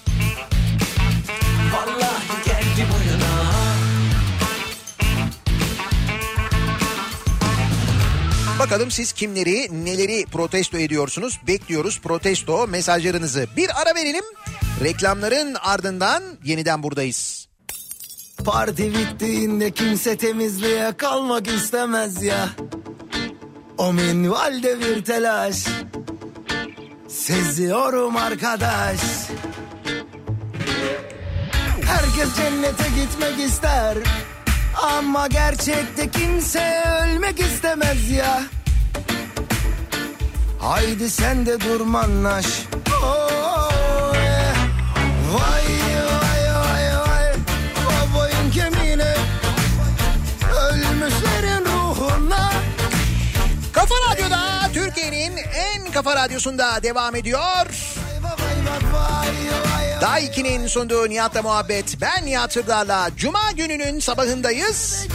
Bakalım siz kimleri, neleri protesto ediyorsunuz? Bekliyoruz protesto mesajlarınızı. Bir ara verelim. Reklamların ardından yeniden buradayız. Parti bittiğinde kimse temizliğe kalmak istemez ya. O minvalde bir telaş. Seziyorum arkadaş. Herkes cennete gitmek ister. Ama gerçekte kimse ölmek istemez ya. Haydi sen de durmanlaş. Oh, Kafa Radyo'da Türkiye'nin en kafa radyosunda devam ediyor. Daha 2'nin sunduğu Nihat'la muhabbet. Ben Nihat Hırdar'la Cuma gününün sabahındayız.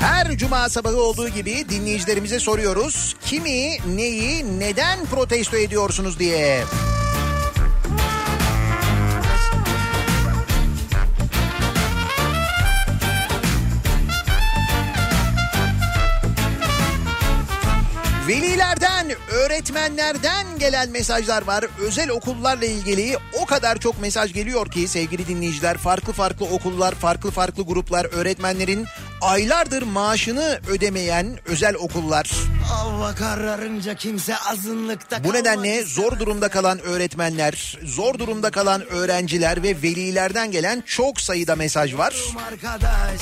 Her cuma sabahı olduğu gibi dinleyicilerimize soruyoruz. Kimi, neyi, neden protesto ediyorsunuz diye. Öğretmenlerden gelen mesajlar var. Özel okullarla ilgili o kadar çok mesaj geliyor ki sevgili dinleyiciler farklı farklı okullar, farklı farklı gruplar, öğretmenlerin aylardır maaşını ödemeyen özel okullar. Hava kararınca kimse azınlıkta Bu nedenle zor durumda kalan öğretmenler, zor durumda kalan öğrenciler ve velilerden gelen çok sayıda mesaj var. arkadaş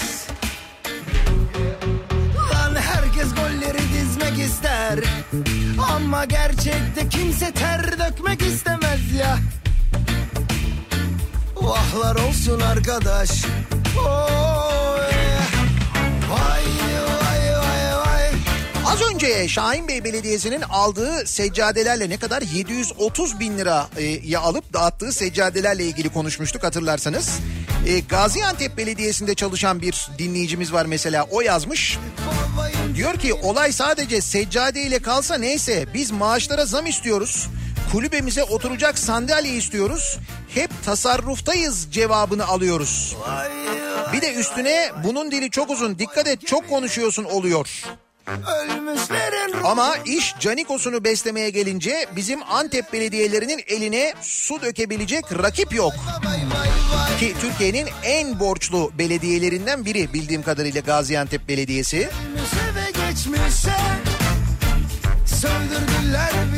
Lan herkes golleri dizmek ister Ama gerçekte kimse ter dökmek istemez ya Vahlar olsun arkadaş Oy. Vay vay vay vay Az önce Şahin Bey Belediyesi'nin aldığı seccadelerle ne kadar 730 bin liraya alıp dağıttığı seccadelerle ilgili konuşmuştuk hatırlarsanız. E, Gaziantep Belediyesi'nde çalışan bir dinleyicimiz var mesela o yazmış. Diyor ki olay sadece seccade ile kalsa neyse biz maaşlara zam istiyoruz. Kulübemize oturacak sandalye istiyoruz. Hep tasarruftayız cevabını alıyoruz. Bir de üstüne bunun dili çok uzun dikkat et çok konuşuyorsun oluyor. Ama iş Canikos'unu beslemeye gelince bizim Antep belediyelerinin eline su dökebilecek rakip yok. Ki Türkiye'nin en borçlu belediyelerinden biri bildiğim kadarıyla Gaziantep Belediyesi.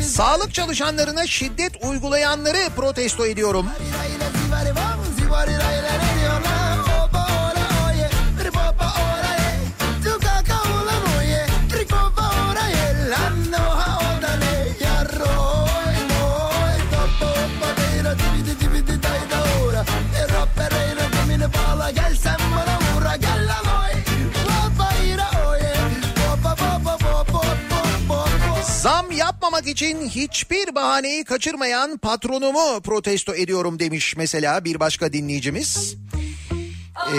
Sağlık çalışanlarına şiddet uygulayanları protesto ediyorum. Rayla zibari bam için hiçbir bahaneyi kaçırmayan patronumu protesto ediyorum demiş mesela bir başka dinleyicimiz. Ee,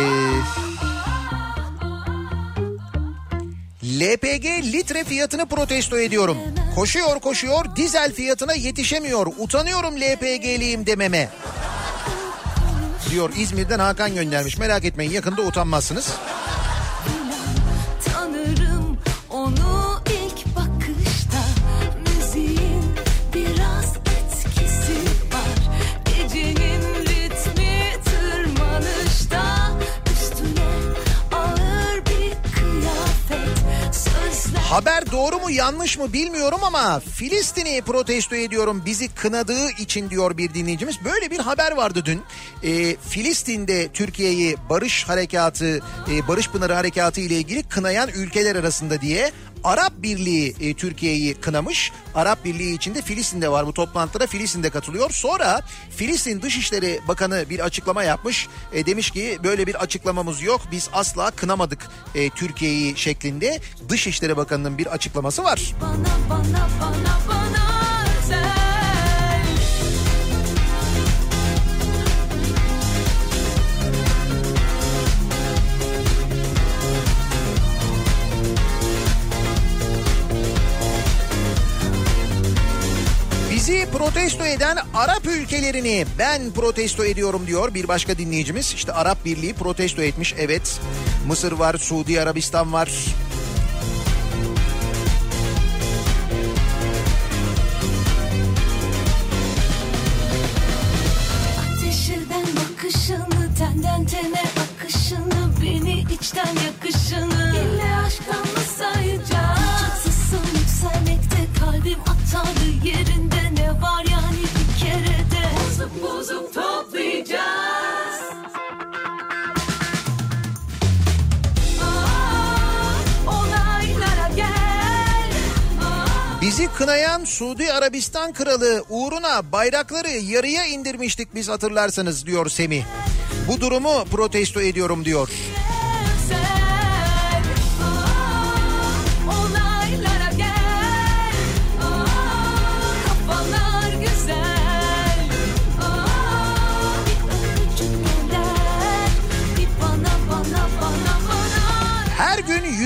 LPG litre fiyatını protesto ediyorum. Koşuyor koşuyor dizel fiyatına yetişemiyor. Utanıyorum LPG'liyim dememe. Diyor İzmir'den Hakan göndermiş. Merak etmeyin yakında utanmazsınız. Tanırım onu Haber doğru mu yanlış mı bilmiyorum ama Filistin'i protesto ediyorum bizi kınadığı için diyor bir dinleyicimiz. Böyle bir haber vardı dün. Ee, Filistin'de Türkiye'yi barış harekatı, e, barış pınarı harekatı ile ilgili kınayan ülkeler arasında diye Arap Birliği e, Türkiye'yi kınamış. Arap Birliği içinde Filistin'de var bu toplantıda Filistin'de katılıyor. Sonra Filistin Dışişleri Bakanı bir açıklama yapmış. E, demiş ki böyle bir açıklamamız yok. Biz asla kınamadık e, Türkiye'yi şeklinde. Dışişleri Bakanı'nın bir açıklaması var. bana bana bana bana Bizi protesto eden Arap ülkelerini ben protesto ediyorum diyor bir başka dinleyicimiz. İşte Arap Birliği protesto etmiş evet. Mısır var, Suudi Arabistan var. Tenden tene akışını beni içten yakışını ille aşk Bizi kınayan Suudi Arabistan kralı uğruna bayrakları yarıya indirmiştik biz hatırlarsanız diyor Semih. Bu durumu protesto ediyorum diyor. Sen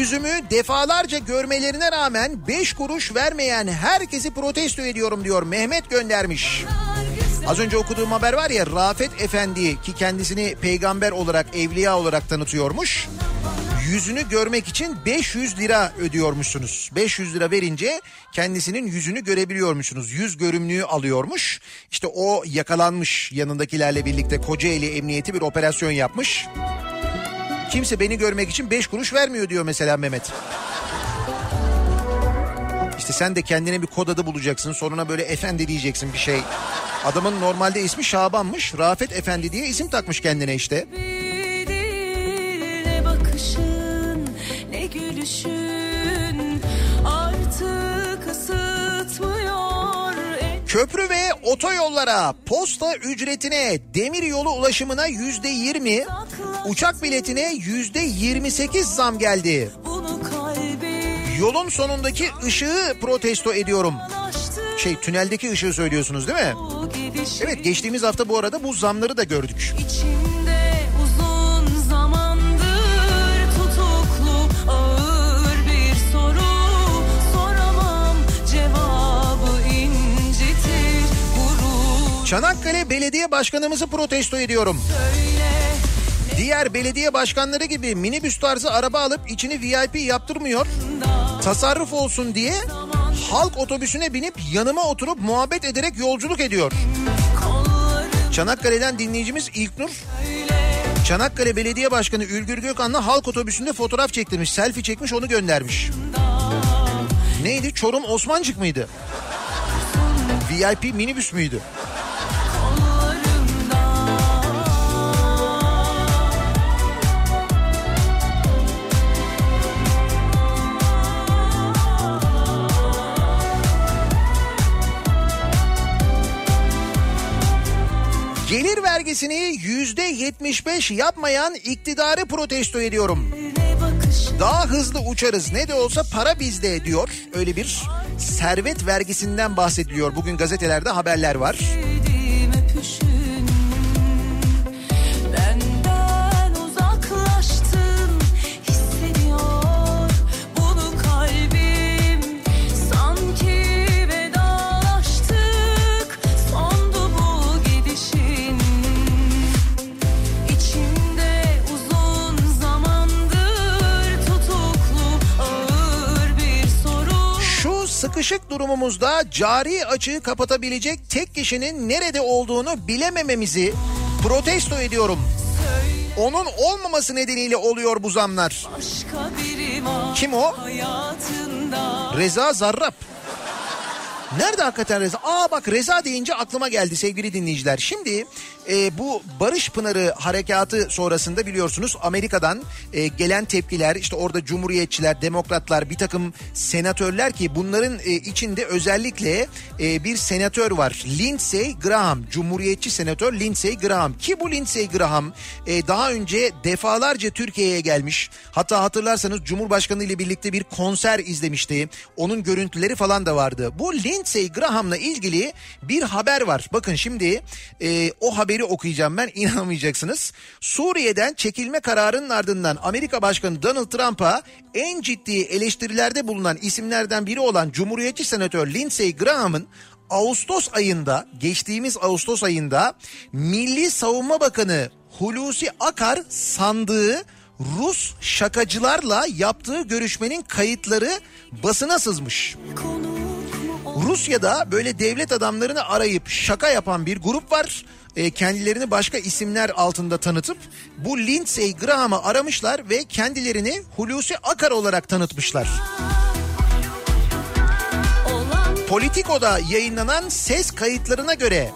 yüzümü defalarca görmelerine rağmen 5 kuruş vermeyen herkesi protesto ediyorum diyor Mehmet göndermiş. Az önce okuduğum haber var ya Rafet Efendi ki kendisini peygamber olarak evliya olarak tanıtıyormuş. Yüzünü görmek için 500 lira ödüyormuşsunuz. 500 lira verince kendisinin yüzünü görebiliyormuşsunuz. Yüz görümlüğü alıyormuş. İşte o yakalanmış yanındakilerle birlikte Kocaeli Emniyeti bir operasyon yapmış. Kimse beni görmek için 5 kuruş vermiyor diyor mesela Mehmet. İşte sen de kendine bir kod adı bulacaksın. Sonuna böyle efendi diyeceksin bir şey. Adamın normalde ismi Şaban'mış. Rafet Efendi diye isim takmış kendine işte. Ne bakışın ne gülüşün Köprü ve otoyollara, posta ücretine, demir yolu ulaşımına yüzde yirmi, uçak biletine yüzde yirmi sekiz zam geldi. Yolun sonundaki ışığı protesto ediyorum. Şey tüneldeki ışığı söylüyorsunuz değil mi? Evet geçtiğimiz hafta bu arada bu zamları da gördük. İçimde Çanakkale Belediye Başkanımızı protesto ediyorum. Diğer belediye başkanları gibi minibüs tarzı araba alıp içini VIP yaptırmıyor. Tasarruf olsun diye halk otobüsüne binip yanıma oturup muhabbet ederek yolculuk ediyor. Çanakkale'den dinleyicimiz İlknur Çanakkale Belediye Başkanı Ülgür Gökhan'la halk otobüsünde fotoğraf çektirmiş. Selfie çekmiş onu göndermiş. Neydi? Çorum Osmancık mıydı? VIP minibüs müydü? Gelir vergisini yüzde 75 yapmayan iktidarı protesto ediyorum. Daha hızlı uçarız ne de olsa para bizde diyor. Öyle bir servet vergisinden bahsediliyor. Bugün gazetelerde haberler var. sevdiğim Sıkışık durumumuzda cari açığı kapatabilecek tek kişinin nerede olduğunu bilemememizi protesto ediyorum. Onun olmaması nedeniyle oluyor bu zamlar. Kim o? Reza Zarrab. Nerede hakikaten Reza? Aa bak Reza deyince aklıma geldi sevgili dinleyiciler. Şimdi e, bu Barış Pınarı harekatı sonrasında biliyorsunuz Amerika'dan e, gelen tepkiler işte orada cumhuriyetçiler, demokratlar bir takım senatörler ki bunların e, içinde özellikle e, bir senatör var. Lindsey Graham, cumhuriyetçi senatör Lindsey Graham ki bu Lindsey Graham e, daha önce defalarca Türkiye'ye gelmiş. Hatta hatırlarsanız Cumhurbaşkanı ile birlikte bir konser izlemişti. Onun görüntüleri falan da vardı. Bu Lindsey Graham'la ilgili bir haber var. Bakın şimdi e, o haberi okuyacağım ben inanamayacaksınız. Suriye'den çekilme kararının ardından Amerika Başkanı Donald Trump'a en ciddi eleştirilerde bulunan isimlerden biri olan Cumhuriyetçi Senatör Lindsey Graham'ın Ağustos ayında geçtiğimiz Ağustos ayında Milli Savunma Bakanı Hulusi Akar sandığı Rus şakacılarla yaptığı görüşmenin kayıtları basına sızmış. Rusya'da böyle devlet adamlarını arayıp şaka yapan bir grup var. E, kendilerini başka isimler altında tanıtıp bu Lindsey Graham'ı aramışlar ve kendilerini Hulusi Akar olarak tanıtmışlar. Politico'da yayınlanan ses kayıtlarına göre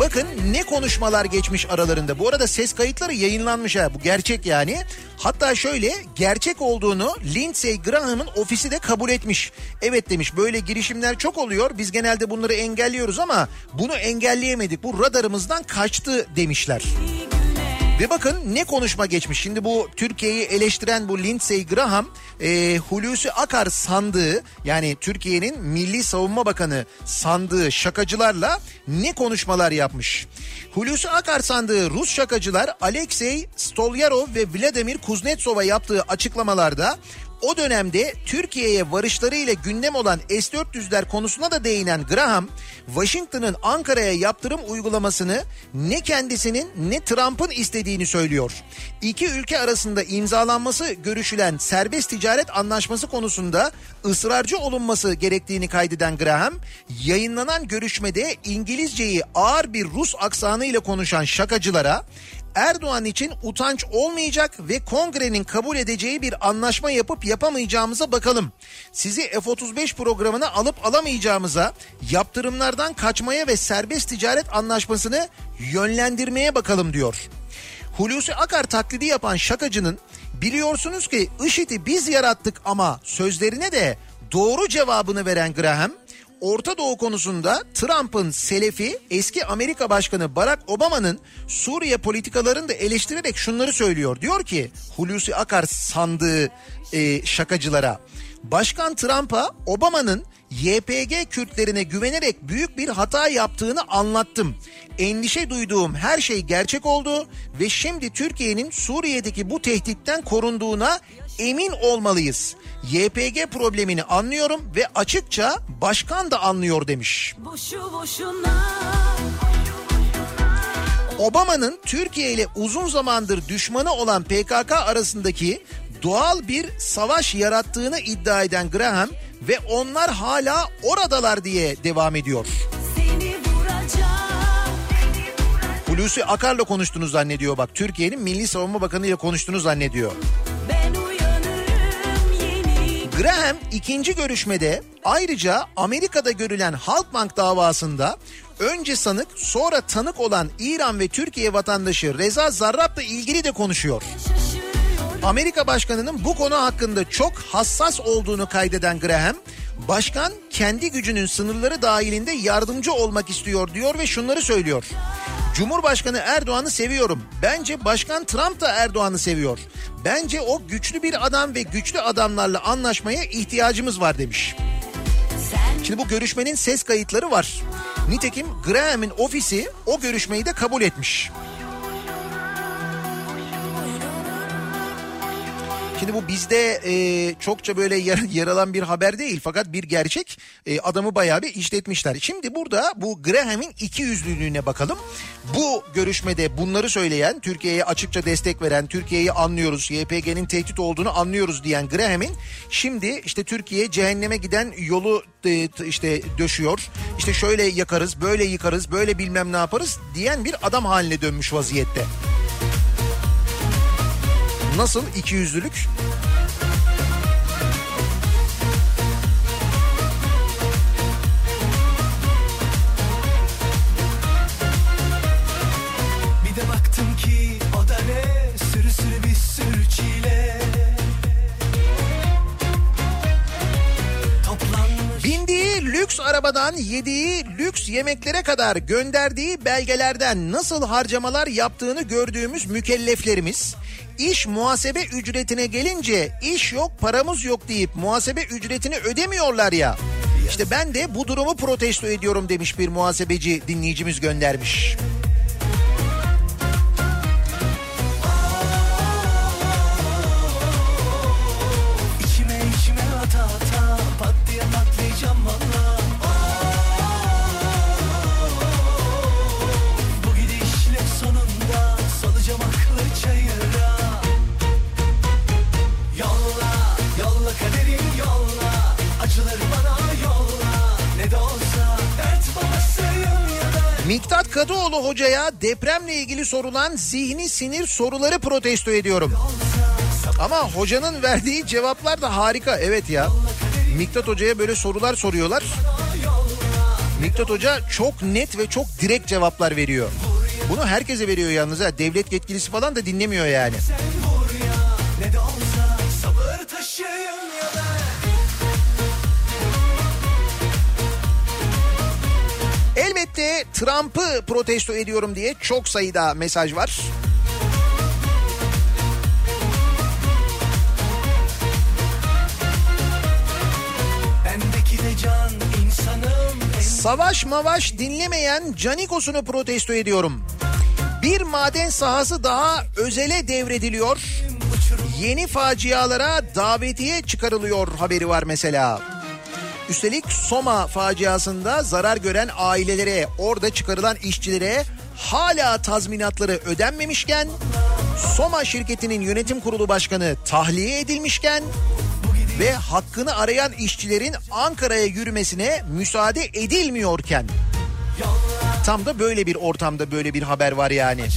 Bakın ne konuşmalar geçmiş aralarında. Bu arada ses kayıtları yayınlanmış ha. Bu gerçek yani. Hatta şöyle gerçek olduğunu Lindsey Graham'ın ofisi de kabul etmiş. Evet demiş böyle girişimler çok oluyor. Biz genelde bunları engelliyoruz ama bunu engelleyemedik. Bu radarımızdan kaçtı demişler. Ve bakın ne konuşma geçmiş. Şimdi bu Türkiye'yi eleştiren bu Lindsey Graham e, Hulusi Akar sandığı yani Türkiye'nin Milli Savunma Bakanı sandığı şakacılarla ne konuşmalar yapmış. Hulusi Akar sandığı Rus şakacılar Alexey Stolyarov ve Vladimir Kuznetsov'a yaptığı açıklamalarda o dönemde Türkiye'ye varışlarıyla gündem olan S-400'ler konusuna da değinen Graham, Washington'ın Ankara'ya yaptırım uygulamasını ne kendisinin ne Trump'ın istediğini söylüyor. İki ülke arasında imzalanması görüşülen serbest ticaret anlaşması konusunda ısrarcı olunması gerektiğini kaydeden Graham, yayınlanan görüşmede İngilizceyi ağır bir Rus aksanıyla konuşan şakacılara Erdoğan için utanç olmayacak ve kongrenin kabul edeceği bir anlaşma yapıp yapamayacağımıza bakalım. Sizi F-35 programına alıp alamayacağımıza, yaptırımlardan kaçmaya ve serbest ticaret anlaşmasını yönlendirmeye bakalım diyor. Hulusi Akar taklidi yapan şakacının biliyorsunuz ki IŞİD'i biz yarattık ama sözlerine de doğru cevabını veren Graham Orta Doğu konusunda Trump'ın selefi eski Amerika Başkanı Barack Obama'nın Suriye politikalarını da eleştirerek şunları söylüyor. Diyor ki Hulusi Akar sandığı e, şakacılara Başkan Trump'a Obama'nın YPG Kürtlerine güvenerek büyük bir hata yaptığını anlattım. Endişe duyduğum her şey gerçek oldu ve şimdi Türkiye'nin Suriye'deki bu tehditten korunduğuna emin olmalıyız. YPG problemini anlıyorum ve açıkça başkan da anlıyor demiş. Boşu boşuna Obama'nın Türkiye ile uzun zamandır düşmanı olan PKK arasındaki doğal bir savaş yarattığını iddia eden Graham ve onlar hala oradalar diye devam ediyor. Hulusi Akar'la konuştuğunu zannediyor bak. Türkiye'nin Milli Savunma Bakanı ile konuştuğunu zannediyor. Ben Graham ikinci görüşmede ayrıca Amerika'da görülen Halkbank davasında önce sanık sonra tanık olan İran ve Türkiye vatandaşı Reza Zarrab'la ilgili de konuşuyor. Amerika Başkanı'nın bu konu hakkında çok hassas olduğunu kaydeden Graham, başkan kendi gücünün sınırları dahilinde yardımcı olmak istiyor diyor ve şunları söylüyor. Cumhurbaşkanı Erdoğan'ı seviyorum. Bence Başkan Trump da Erdoğan'ı seviyor. Bence o güçlü bir adam ve güçlü adamlarla anlaşmaya ihtiyacımız var demiş. Şimdi bu görüşmenin ses kayıtları var. Nitekim Graham'in ofisi o görüşmeyi de kabul etmiş. Şimdi bu bizde e, çokça böyle yer, yer bir haber değil fakat bir gerçek E, adamı bayağı bir işletmişler. Şimdi burada bu Graham'in iki yüzlülüğüne bakalım. Bu görüşmede bunları söyleyen, Türkiye'ye açıkça destek veren, Türkiye'yi anlıyoruz, YPG'nin tehdit olduğunu anlıyoruz diyen Graham'in şimdi işte Türkiye cehenneme giden yolu e, işte döşüyor. İşte şöyle yakarız, böyle yıkarız, böyle bilmem ne yaparız diyen bir adam haline dönmüş vaziyette. Nasıl ikiyüzlülük? Lüks arabadan yediği lüks yemeklere kadar gönderdiği belgelerden nasıl harcamalar yaptığını gördüğümüz mükelleflerimiz iş muhasebe ücretine gelince iş yok paramız yok deyip muhasebe ücretini ödemiyorlar ya. İşte ben de bu durumu protesto ediyorum demiş bir muhasebeci dinleyicimiz göndermiş. Miktat Kadıoğlu hocaya depremle ilgili sorulan zihni sinir soruları protesto ediyorum. Ama hocanın verdiği cevaplar da harika evet ya. Miktat hocaya böyle sorular soruyorlar. Miktat hoca çok net ve çok direkt cevaplar veriyor. Bunu herkese veriyor yalnız ha. Devlet yetkilisi falan da dinlemiyor yani. Ne Elbette Trump'ı protesto ediyorum diye çok sayıda mesaj var. Savaş mavaş dinlemeyen Canikos'unu protesto ediyorum. Bir maden sahası daha özele devrediliyor. Yeni facialara davetiye çıkarılıyor haberi var mesela. Mesela. Üstelik Soma faciasında zarar gören ailelere, orada çıkarılan işçilere hala tazminatları ödenmemişken Soma şirketinin yönetim kurulu başkanı tahliye edilmişken ve hakkını arayan işçilerin Ankara'ya yürümesine müsaade edilmiyorken tam da böyle bir ortamda böyle bir haber var yani. Ne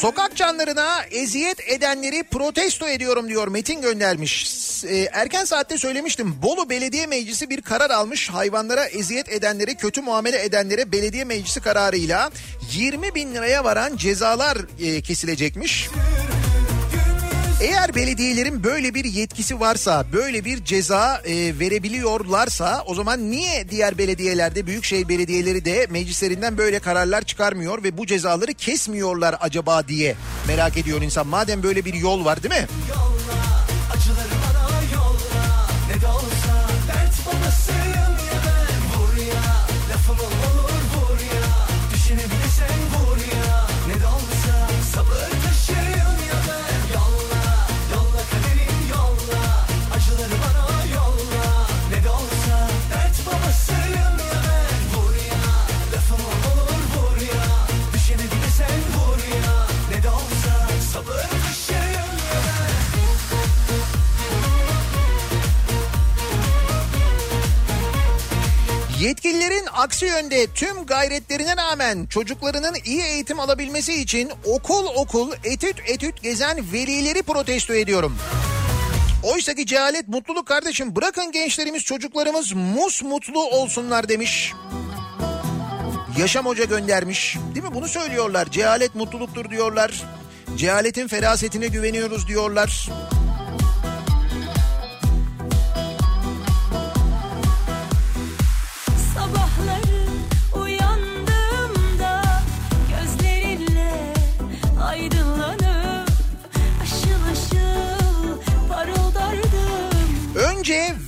Sokak canlarına eziyet edenleri protesto ediyorum diyor Metin göndermiş. E, Erken saatte söylemiştim. Bolu Belediye Meclisi bir karar almış. Hayvanlara eziyet edenlere, kötü muamele edenlere belediye meclisi kararıyla 20 bin liraya varan cezalar e, kesilecekmiş. Eğer belediyelerin böyle bir yetkisi varsa, böyle bir ceza e, verebiliyorlarsa o zaman niye diğer belediyelerde, büyükşehir belediyeleri de meclislerinden böyle kararlar çıkarmıyor ve bu cezaları kesmiyorlar acaba diye merak ediyor insan. Madem böyle bir yol var değil mi? Acıları Yetkililerin aksi yönde tüm gayretlerine rağmen çocuklarının iyi eğitim alabilmesi için okul okul etüt etüt gezen velileri protesto ediyorum. Oysa ki cehalet mutluluk kardeşim bırakın gençlerimiz çocuklarımız mus mutlu olsunlar demiş. Yaşam Hoca göndermiş. Değil mi? Bunu söylüyorlar. Cehalet mutluluktur diyorlar. Cehaletin ferasetine güveniyoruz diyorlar.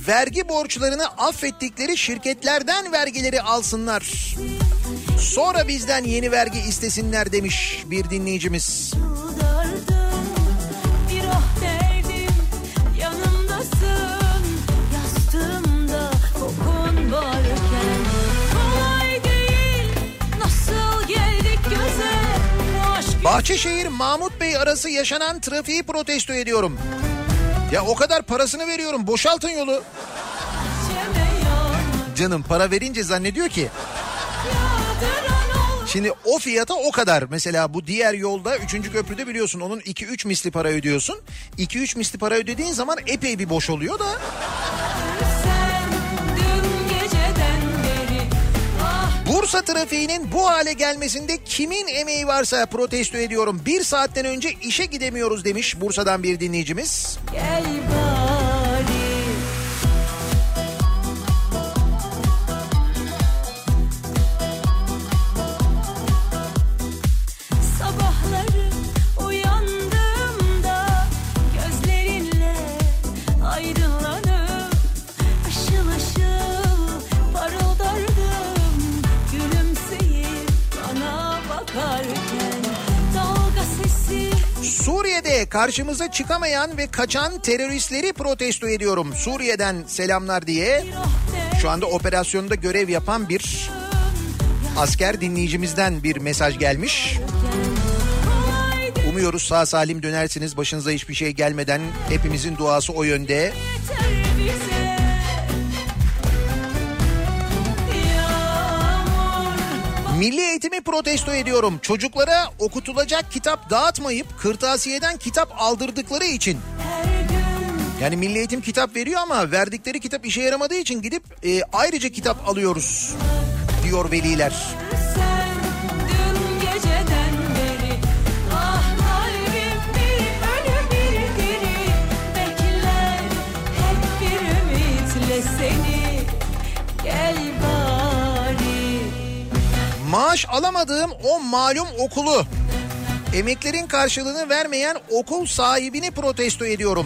Vergi borçlarını affettikleri şirketlerden vergileri alsınlar. Sonra bizden yeni vergi istesinler demiş bir dinleyicimiz. Ah Bahçeşehir Mahmut Bey arası yaşanan trafiği protesto ediyorum. Ya o kadar parasını veriyorum boşaltın yolu. Canım para verince zannediyor ki Şimdi o fiyata o kadar. Mesela bu diğer yolda 3. köprüde biliyorsun onun 2-3 misli para ödüyorsun. 2-3 misli para ödediğin zaman epey bir boş oluyor da. Bursa trafiğinin bu hale gelmesinde kimin emeği varsa protesto ediyorum. Bir saatten önce işe gidemiyoruz demiş Bursa'dan bir dinleyicimiz. gel bari Suriye'de karşımıza çıkamayan ve kaçan teröristleri protesto ediyorum. Suriye'den selamlar diye. Şu anda operasyonda görev yapan bir asker dinleyicimizden bir mesaj gelmiş. Umuyoruz sağ salim dönersiniz. Başınıza hiçbir şey gelmeden hepimizin duası o yönde. yeter Milli eğitimi protesto ediyorum. Çocuklara okutulacak kitap dağıtmayıp kırtasiyeden kitap aldırdıkları için Yani Milli Eğitim kitap veriyor ama verdikleri kitap işe yaramadığı için gidip e, ayrıca kitap alıyoruz diyor veliler. Maaş alamadığım o malum okulu emeklerin karşılığını vermeyen okul sahibini protesto ediyorum.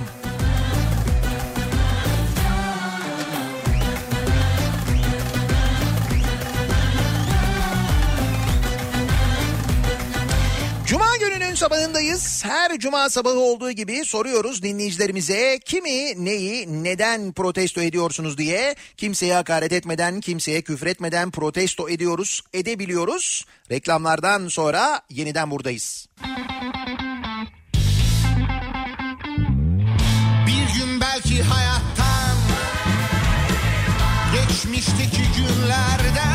Cuma gününün sabahındayız. Her cuma sabahı olduğu gibi soruyoruz dinleyicilerimize kimi, neyi, neden protesto ediyorsunuz diye. Kimseye hakaret etmeden, kimseye küfretmeden protesto ediyoruz, edebiliyoruz. Reklamlardan sonra yeniden buradayız. Bir gün belki hayattan Geçmişteki günlerden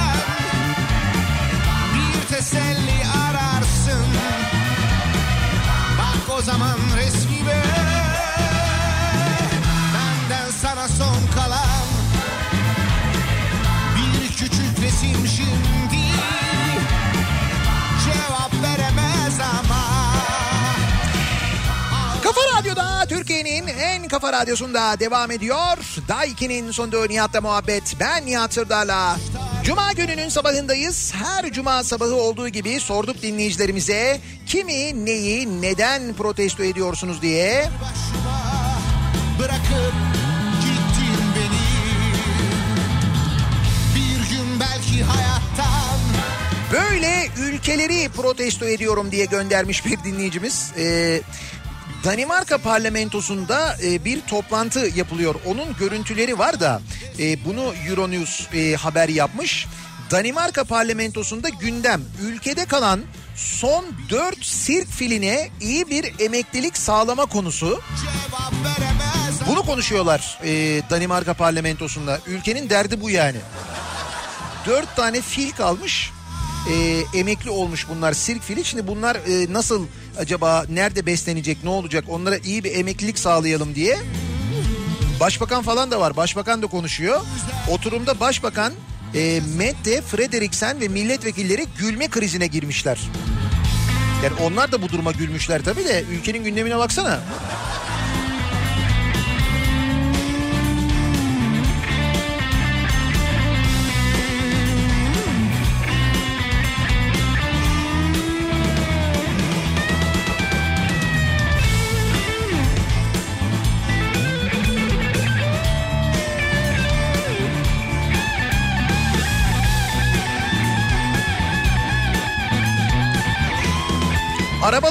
kafa radyosunda devam ediyor. Daiki'nin sonunda Nihat'la muhabbet. Ben Nihat Sırdar'la. Cuma gününün sabahındayız. Her cuma sabahı olduğu gibi sorduk dinleyicilerimize kimi, neyi, neden protesto ediyorsunuz diye. bırakıp gittin beni Bir gün belki hayattan Böyle ülkeleri protesto ediyorum diye göndermiş bir dinleyicimiz. Ee, Danimarka parlamentosunda e, bir toplantı yapılıyor. Onun görüntüleri var da e, bunu Euronews e, haber yapmış. Danimarka parlamentosunda gündem ülkede kalan son 4 sirk filine iyi bir emeklilik sağlama konusu. Bunu konuşuyorlar e, Danimarka parlamentosunda. Ülkenin derdi bu yani. Dört tane fil kalmış. E, emekli olmuş bunlar sirk fili. Şimdi bunlar e, nasıl acaba nerede beslenecek ne olacak onlara iyi bir emeklilik sağlayalım diye. Başbakan falan da var. Başbakan da konuşuyor. Oturumda başbakan e, Mette Frederiksen ve milletvekilleri gülme krizine girmişler. Yani onlar da bu duruma gülmüşler tabii de ülkenin gündemine baksana.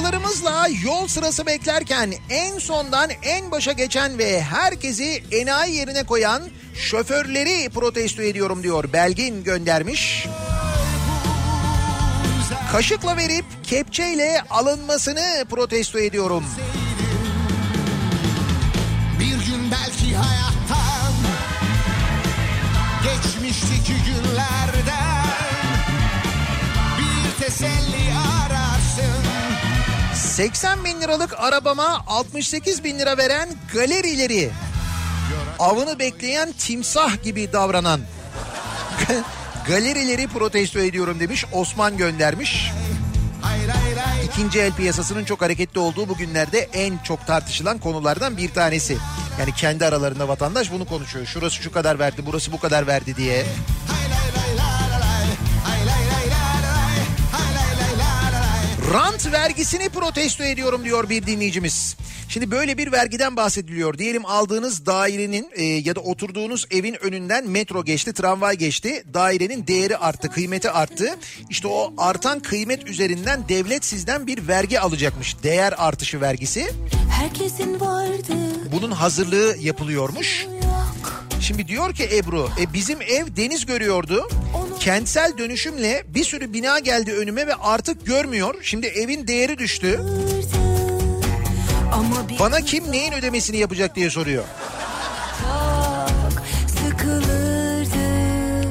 Arabalarımızla yol sırası beklerken en sondan en başa geçen ve herkesi enayi yerine koyan şoförleri protesto ediyorum diyor. Belgin göndermiş. Kaşıkla verip kepçeyle alınmasını protesto ediyorum. Bir gün belki hayattan Geçmişteki günlerden Bir teselli 80 bin liralık arabama 68 bin lira veren galerileri avını bekleyen timsah gibi davranan galerileri protesto ediyorum demiş Osman göndermiş. İkinci el piyasasının çok hareketli olduğu bugünlerde en çok tartışılan konulardan bir tanesi. Yani kendi aralarında vatandaş bunu konuşuyor. Şurası şu kadar verdi, burası bu kadar verdi diye. Rant vergisini protesto ediyorum diyor bir dinleyicimiz. Şimdi böyle bir vergiden bahsediliyor. Diyelim aldığınız dairenin e, ya da oturduğunuz evin önünden metro geçti, tramvay geçti. Dairenin değeri arttı, kıymeti arttı. İşte o artan kıymet üzerinden devlet sizden bir vergi alacakmış. Değer artışı vergisi. Herkesin vardı Bunun hazırlığı yapılıyormuş. yok Şimdi diyor ki Ebru, e, bizim ev deniz görüyordu. Kentsel dönüşümle bir sürü bina geldi önüme ve artık görmüyor. Şimdi evin değeri düştü. Bana kim neyin ödemesini yapacak diye soruyor.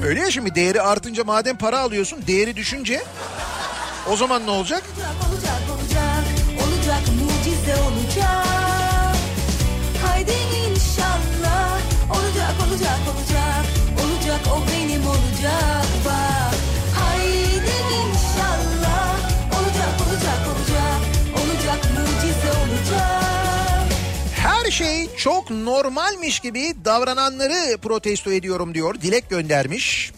Öyle ya şimdi değeri artınca madem para alıyorsun değeri düşünce o zaman ne olacak? Olacak olacak olacak mucize olacak Haydi olacak o benim olacak bak Haydi inşallah olacak olacak olacak olacak mucize olacak Her şey çok normalmiş gibi davrananları protesto ediyorum diyor. Dilek göndermiş.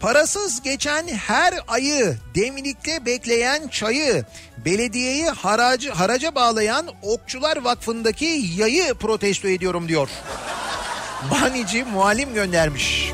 Parasız geçen her ayı, demlikte bekleyen çayı, belediyeyi haracı, haraca bağlayan Okçular Vakfı'ndaki yayı protesto ediyorum diyor. Banici muallim göndermiş.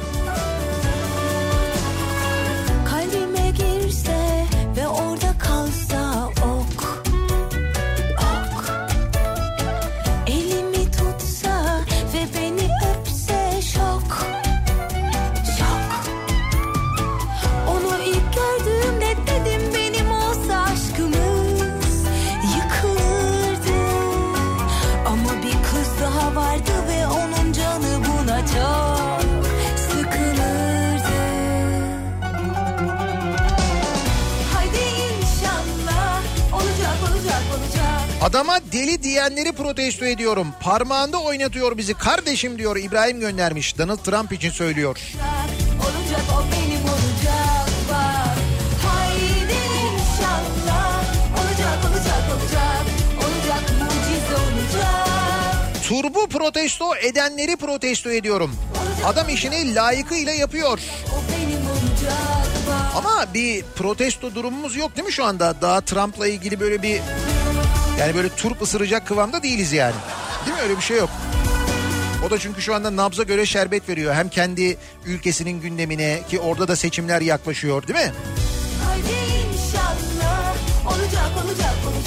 Adama deli diyenleri protesto ediyorum. Parmağında oynatıyor bizi kardeşim diyor İbrahim göndermiş. Donald Trump için söylüyor. olacak o benim olacak bak Haydi inşallah olacak olacak olacak olacak mucize olacak Turbu protesto edenleri protesto ediyorum. Adam işini layıkıyla yapıyor. Ama bir protesto durumumuz yok değil mi şu anda? Daha Trump'la ilgili böyle bir yani böyle turp ısıracak kıvamda değiliz yani. Değil mi öyle bir şey yok. O da çünkü şu anda nabza göre şerbet veriyor. Hem kendi ülkesinin gündemine ki orada da seçimler yaklaşıyor değil mi? Haydi inşallah olacak olacak olacak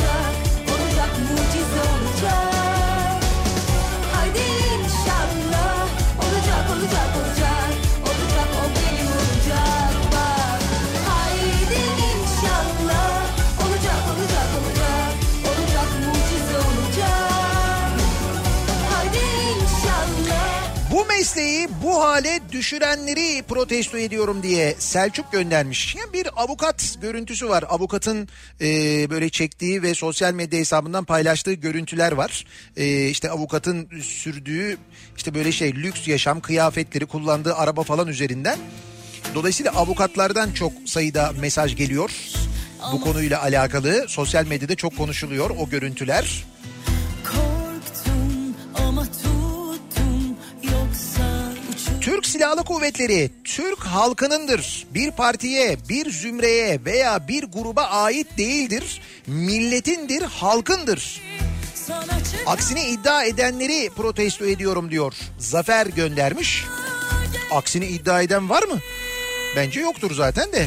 mesleği bu hale düşürenleri protesto ediyorum diye Selçuk göndermiş. Yani bir avukat görüntüsü var. Avukatın e, böyle çektiği ve sosyal medya hesabından paylaştığı görüntüler var. E, işte avukatın sürdüğü işte böyle şey lüks yaşam kıyafetleri kullandığı araba falan üzerinden. Dolayısıyla avukatlardan çok sayıda mesaj geliyor. Bu konuyla alakalı sosyal medyada çok konuşuluyor o görüntüler. Korktum ama Silahlı Kuvvetleri Türk halkınındır. Bir partiye, bir zümreye veya bir gruba ait değildir. Milletindir, halkındır. Aksini iddia edenleri protesto ediyorum diyor. Zafer göndermiş. Aksini iddia eden var mı? Bence yoktur zaten de.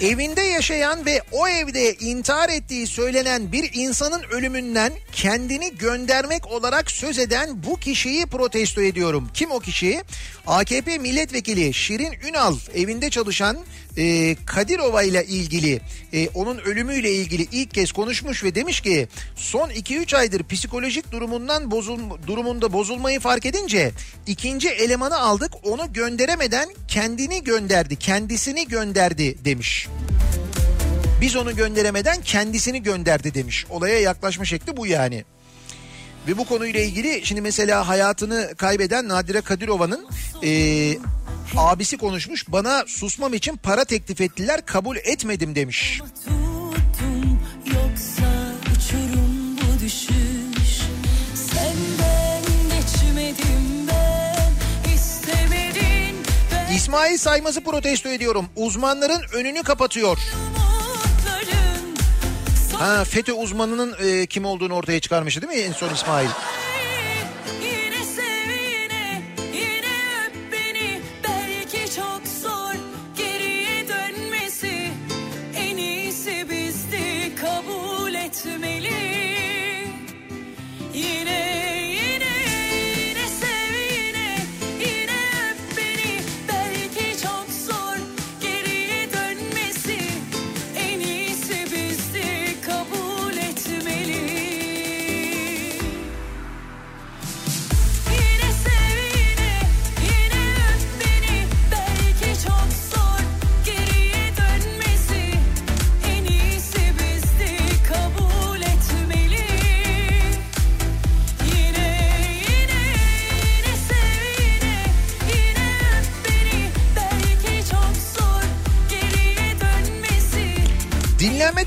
Evinde yaşayan ve o evde intihar ettiği söylenen bir insanın ölümünden kendini göndermek olarak söz eden bu kişiyi protesto ediyorum. Kim o kişi? AKP milletvekili Şirin Ünal evinde çalışan e, Kadirova ile ilgili e, onun ölümüyle ilgili ilk kez konuşmuş ve demiş ki son 2-3 aydır psikolojik durumundan bozul, durumunda bozulmayı fark edince ikinci elemanı aldık onu gönderemeden kendini gönderdi kendisini gönderdi demiş. Biz onu gönderemeden kendisini gönderdi demiş. Olaya yaklaşma şekli bu yani. Ve bu konuyla ilgili şimdi mesela hayatını kaybeden Nadire Kadirova'nın eee, abisi konuşmuş. Bana susmam için para teklif ettiler kabul etmedim demiş. Tuttum düşüş. Ben İsmail Saymaz'ı protesto ediyorum. Uzmanların önünü kapatıyor. Ha FETÖ uzmanının eee, kim olduğunu ortaya çıkarmıştı değil mi en son İsmail?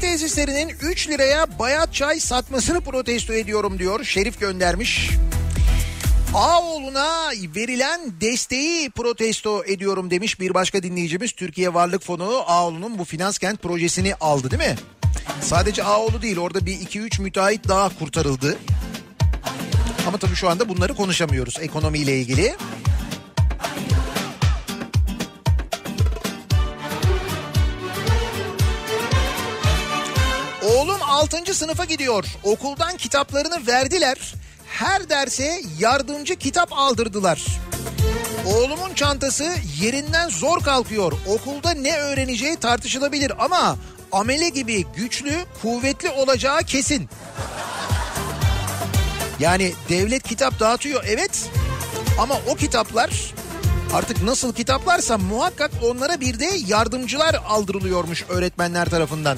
Tesislerinin 3 liraya bayat çay satmasını protesto ediyorum diyor. Şerif göndermiş. Ağoğlu'na verilen desteği protesto ediyorum demiş bir başka dinleyicimiz. Türkiye Varlık Fonu Ağoğlu'nun bu finans kent projesini aldı değil mi? Sadece Ağoğlu değil orada bir 2-3 müteahhit daha kurtarıldı. Ama tabii şu anda bunları konuşamıyoruz ekonomiyle ilgili. 6. sınıfa gidiyor. Okuldan kitaplarını verdiler. Her derse yardımcı kitap aldırdılar. Oğlumun çantası yerinden zor kalkıyor. Okulda ne öğreneceği tartışılabilir ama amele gibi güçlü, kuvvetli olacağı kesin. Yani devlet kitap dağıtıyor evet ama o kitaplar artık nasıl kitaplarsa muhakkak onlara bir de yardımcılar aldırılıyormuş öğretmenler tarafından.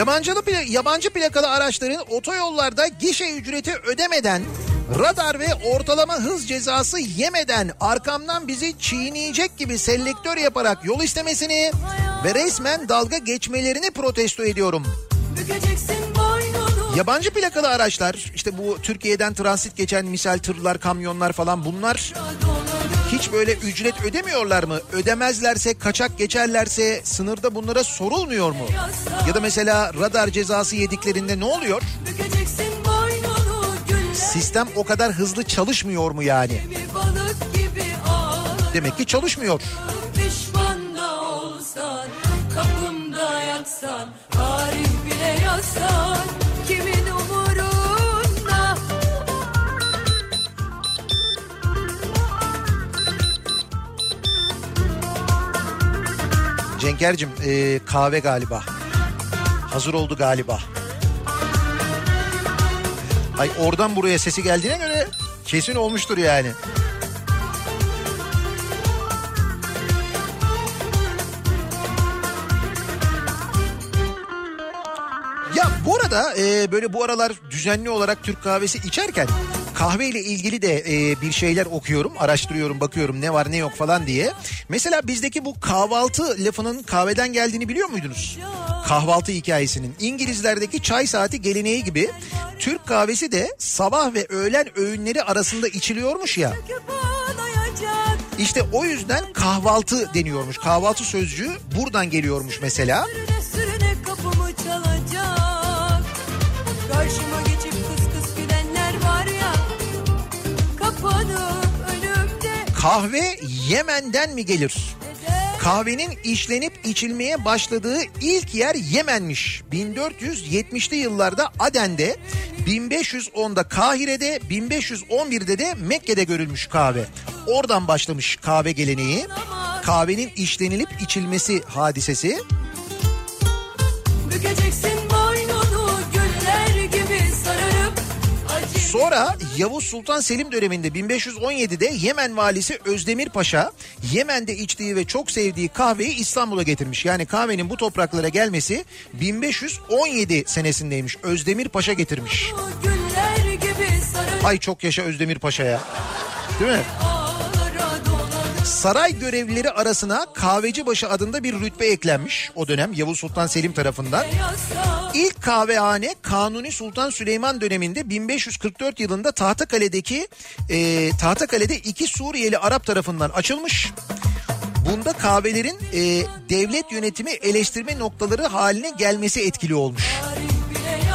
Yabancılı yabancı plakalı araçların otoyollarda gişe ücreti ödemeden radar ve ortalama hız cezası yemeden arkamdan bizi çiğneyecek gibi selektör yaparak yol istemesini ve resmen dalga geçmelerini protesto ediyorum. Yabancı plakalı araçlar işte bu Türkiye'den transit geçen misal tırlar, kamyonlar falan bunlar hiç böyle ücret ödemiyorlar mı? Ödemezlerse, kaçak geçerlerse sınırda bunlara sorulmuyor mu? Ya da mesela radar cezası yediklerinde ne oluyor? Sistem o kadar hızlı çalışmıyor mu yani? Demek ki çalışmıyor. Pişman da olsan Kapımda yatsan Tarih bile yazsan Cenker'cim e, kahve galiba. Hazır oldu galiba. Ay oradan buraya sesi geldiğine göre kesin olmuştur yani. Ya bu arada e, böyle bu aralar düzenli olarak Türk kahvesi içerken kahveyle ilgili de e, bir şeyler okuyorum, araştırıyorum, bakıyorum ne var ne yok falan diye. Mesela bizdeki bu kahvaltı lafının kahveden geldiğini biliyor muydunuz? Kahvaltı hikayesinin İngilizlerdeki çay saati geleneği gibi Türk kahvesi de sabah ve öğlen öğünleri arasında içiliyormuş ya. İşte o yüzden kahvaltı deniyormuş. Kahvaltı sözcüğü buradan geliyormuş mesela. Sürüne sürüne kapımı çalacak Karşıma Kahve Yemen'den mi gelir? Kahvenin işlenip içilmeye başladığı ilk yer Yemen'miş. 1470'li yıllarda Aden'de, 1510'da Kahire'de, 1511'de de Mekke'de görülmüş kahve. Oradan başlamış kahve geleneği. Kahvenin işlenilip içilmesi hadisesi. Bükeceksin Sonra Yavuz Sultan Selim döneminde 1517'de Yemen valisi Özdemir Paşa Yemen'de içtiği ve çok sevdiği kahveyi İstanbul'a getirmiş. Yani kahvenin bu topraklara gelmesi 1517 senesindeymiş. Özdemir Paşa getirmiş. Ay çok yaşa Özdemir Paşa'ya. Değil mi? Saray görevlileri arasına kahvecibaşı adında bir rütbe eklenmiş o dönem Yavuz Sultan Selim tarafından. İlk kahvehane Kanuni Sultan Süleyman döneminde 1544 yılında Tahtakale'deki e, Tahtakale'de iki Suriyeli Arap tarafından açılmış. Bunda kahvelerin e, devlet yönetimi eleştirme noktaları haline gelmesi etkili olmuş.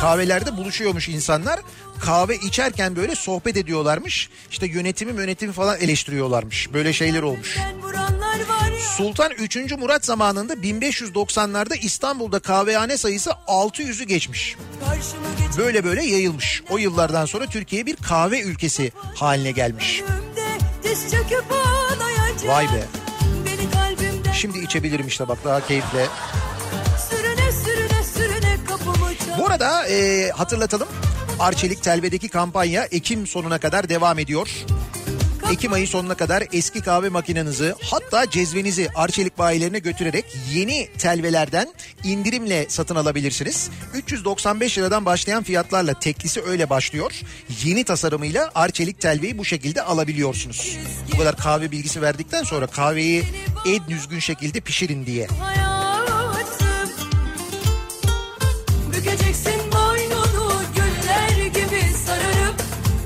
Kahvelerde buluşuyormuş insanlar. Kahve içerken böyle sohbet ediyorlarmış. İşte yönetimi yönetimi falan eleştiriyorlarmış. Böyle şeyler olmuş. Sultan 3. Murat zamanında 1590'larda İstanbul'da kahvehane sayısı 600'ü geçmiş. Böyle böyle yayılmış. O yıllardan sonra Türkiye bir kahve ülkesi haline gelmiş. Vay be. Şimdi içebilirim işte bak daha keyifle. Bu arada e, hatırlatalım. Arçelik Telve'deki kampanya Ekim sonuna kadar devam ediyor. Ekim ayı sonuna kadar eski kahve makinenizi hatta cezvenizi Arçelik bayilerine götürerek yeni telvelerden indirimle satın alabilirsiniz. 395 liradan başlayan fiyatlarla teklisi öyle başlıyor. Yeni tasarımıyla Arçelik telveyi bu şekilde alabiliyorsunuz. Bu kadar kahve bilgisi verdikten sonra kahveyi en düzgün şekilde pişirin diye. hayatım Bükeceksin boynunu güller gibi sararıp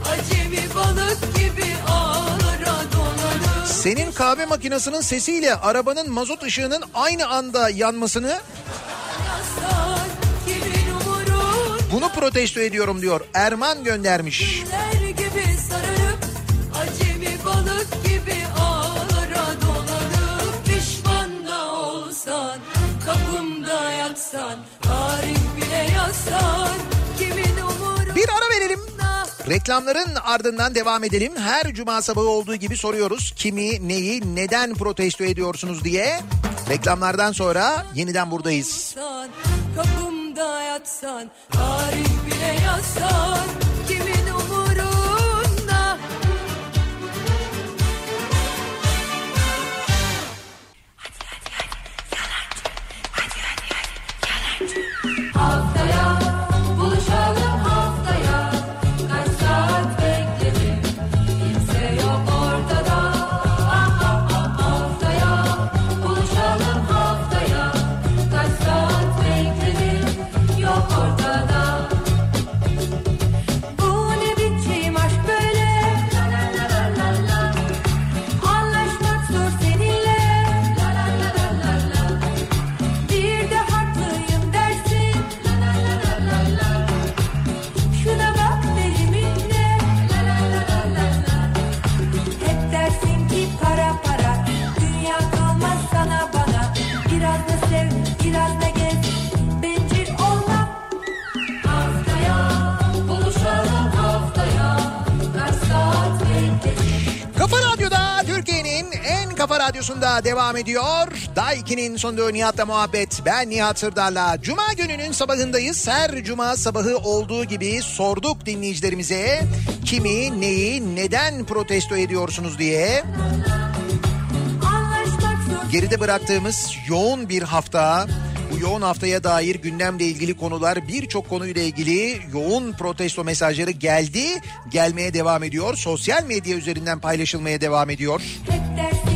Acemi balık gibi ağlara dolanıp Senin kahve makinesinin sesiyle arabanın mazot ışığının aynı anda yanmasını bunu protesto ediyorum diyor. Erman göndermiş. Sararıp Acemi balık gibi ağlara dolanıp Pişman da olsan Kapımda yatsan Bir ara verelim. Reklamların ardından devam edelim. Her cuma sabahı olduğu gibi soruyoruz. Kimi, neyi, neden protesto ediyorsunuz diye. Reklamlardan sonra yeniden buradayız. kapımda yatsan, tarih bile yazsan, kimin radyosunda devam ediyor. Daiki'nin sonunda Nihat'la muhabbet. Ben Nihat Sırdar'la. Cuma gününün sabahındayız. Her cuma sabahı olduğu gibi sorduk dinleyicilerimize. Kimi, neyi, neden protesto ediyorsunuz diye. Geride bıraktığımız yoğun bir hafta. Bu yoğun haftaya dair gündemle ilgili konular birçok konuyla ilgili yoğun protesto mesajları geldi. Gelmeye devam ediyor. Sosyal medya üzerinden paylaşılmaya devam ediyor. Hep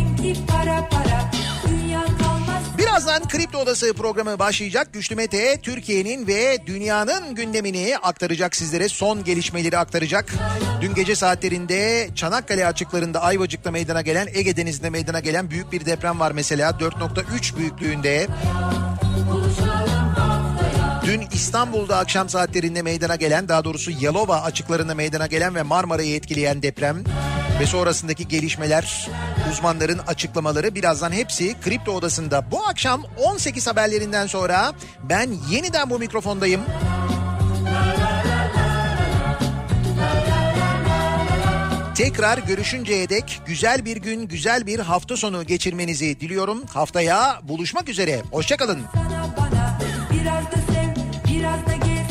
Birazdan Kripto Odası programı başlayacak. Güçlü Mete Türkiye'nin ve dünyanın gündemini aktaracak sizlere. Son gelişmeleri aktaracak. Dün gece saatlerinde Çanakkale açıklarında Ayvacık'ta meydana gelen Ege Denizi'nde meydana gelen büyük bir deprem var mesela. 4.3 büyüklüğünde. Dün İstanbul'da akşam saatlerinde meydana gelen daha doğrusu Yalova açıklarında meydana gelen ve Marmara'yı etkileyen deprem ve sonrasındaki gelişmeler, uzmanların açıklamaları birazdan hepsi Kripto Odası'nda. Bu akşam 18 haberlerinden sonra ben yeniden bu mikrofondayım. Tekrar görüşünceye dek güzel bir gün, güzel bir hafta sonu geçirmenizi diliyorum. Haftaya buluşmak üzere. Hoşçakalın. Sana bana biraz da sev, biraz da gel.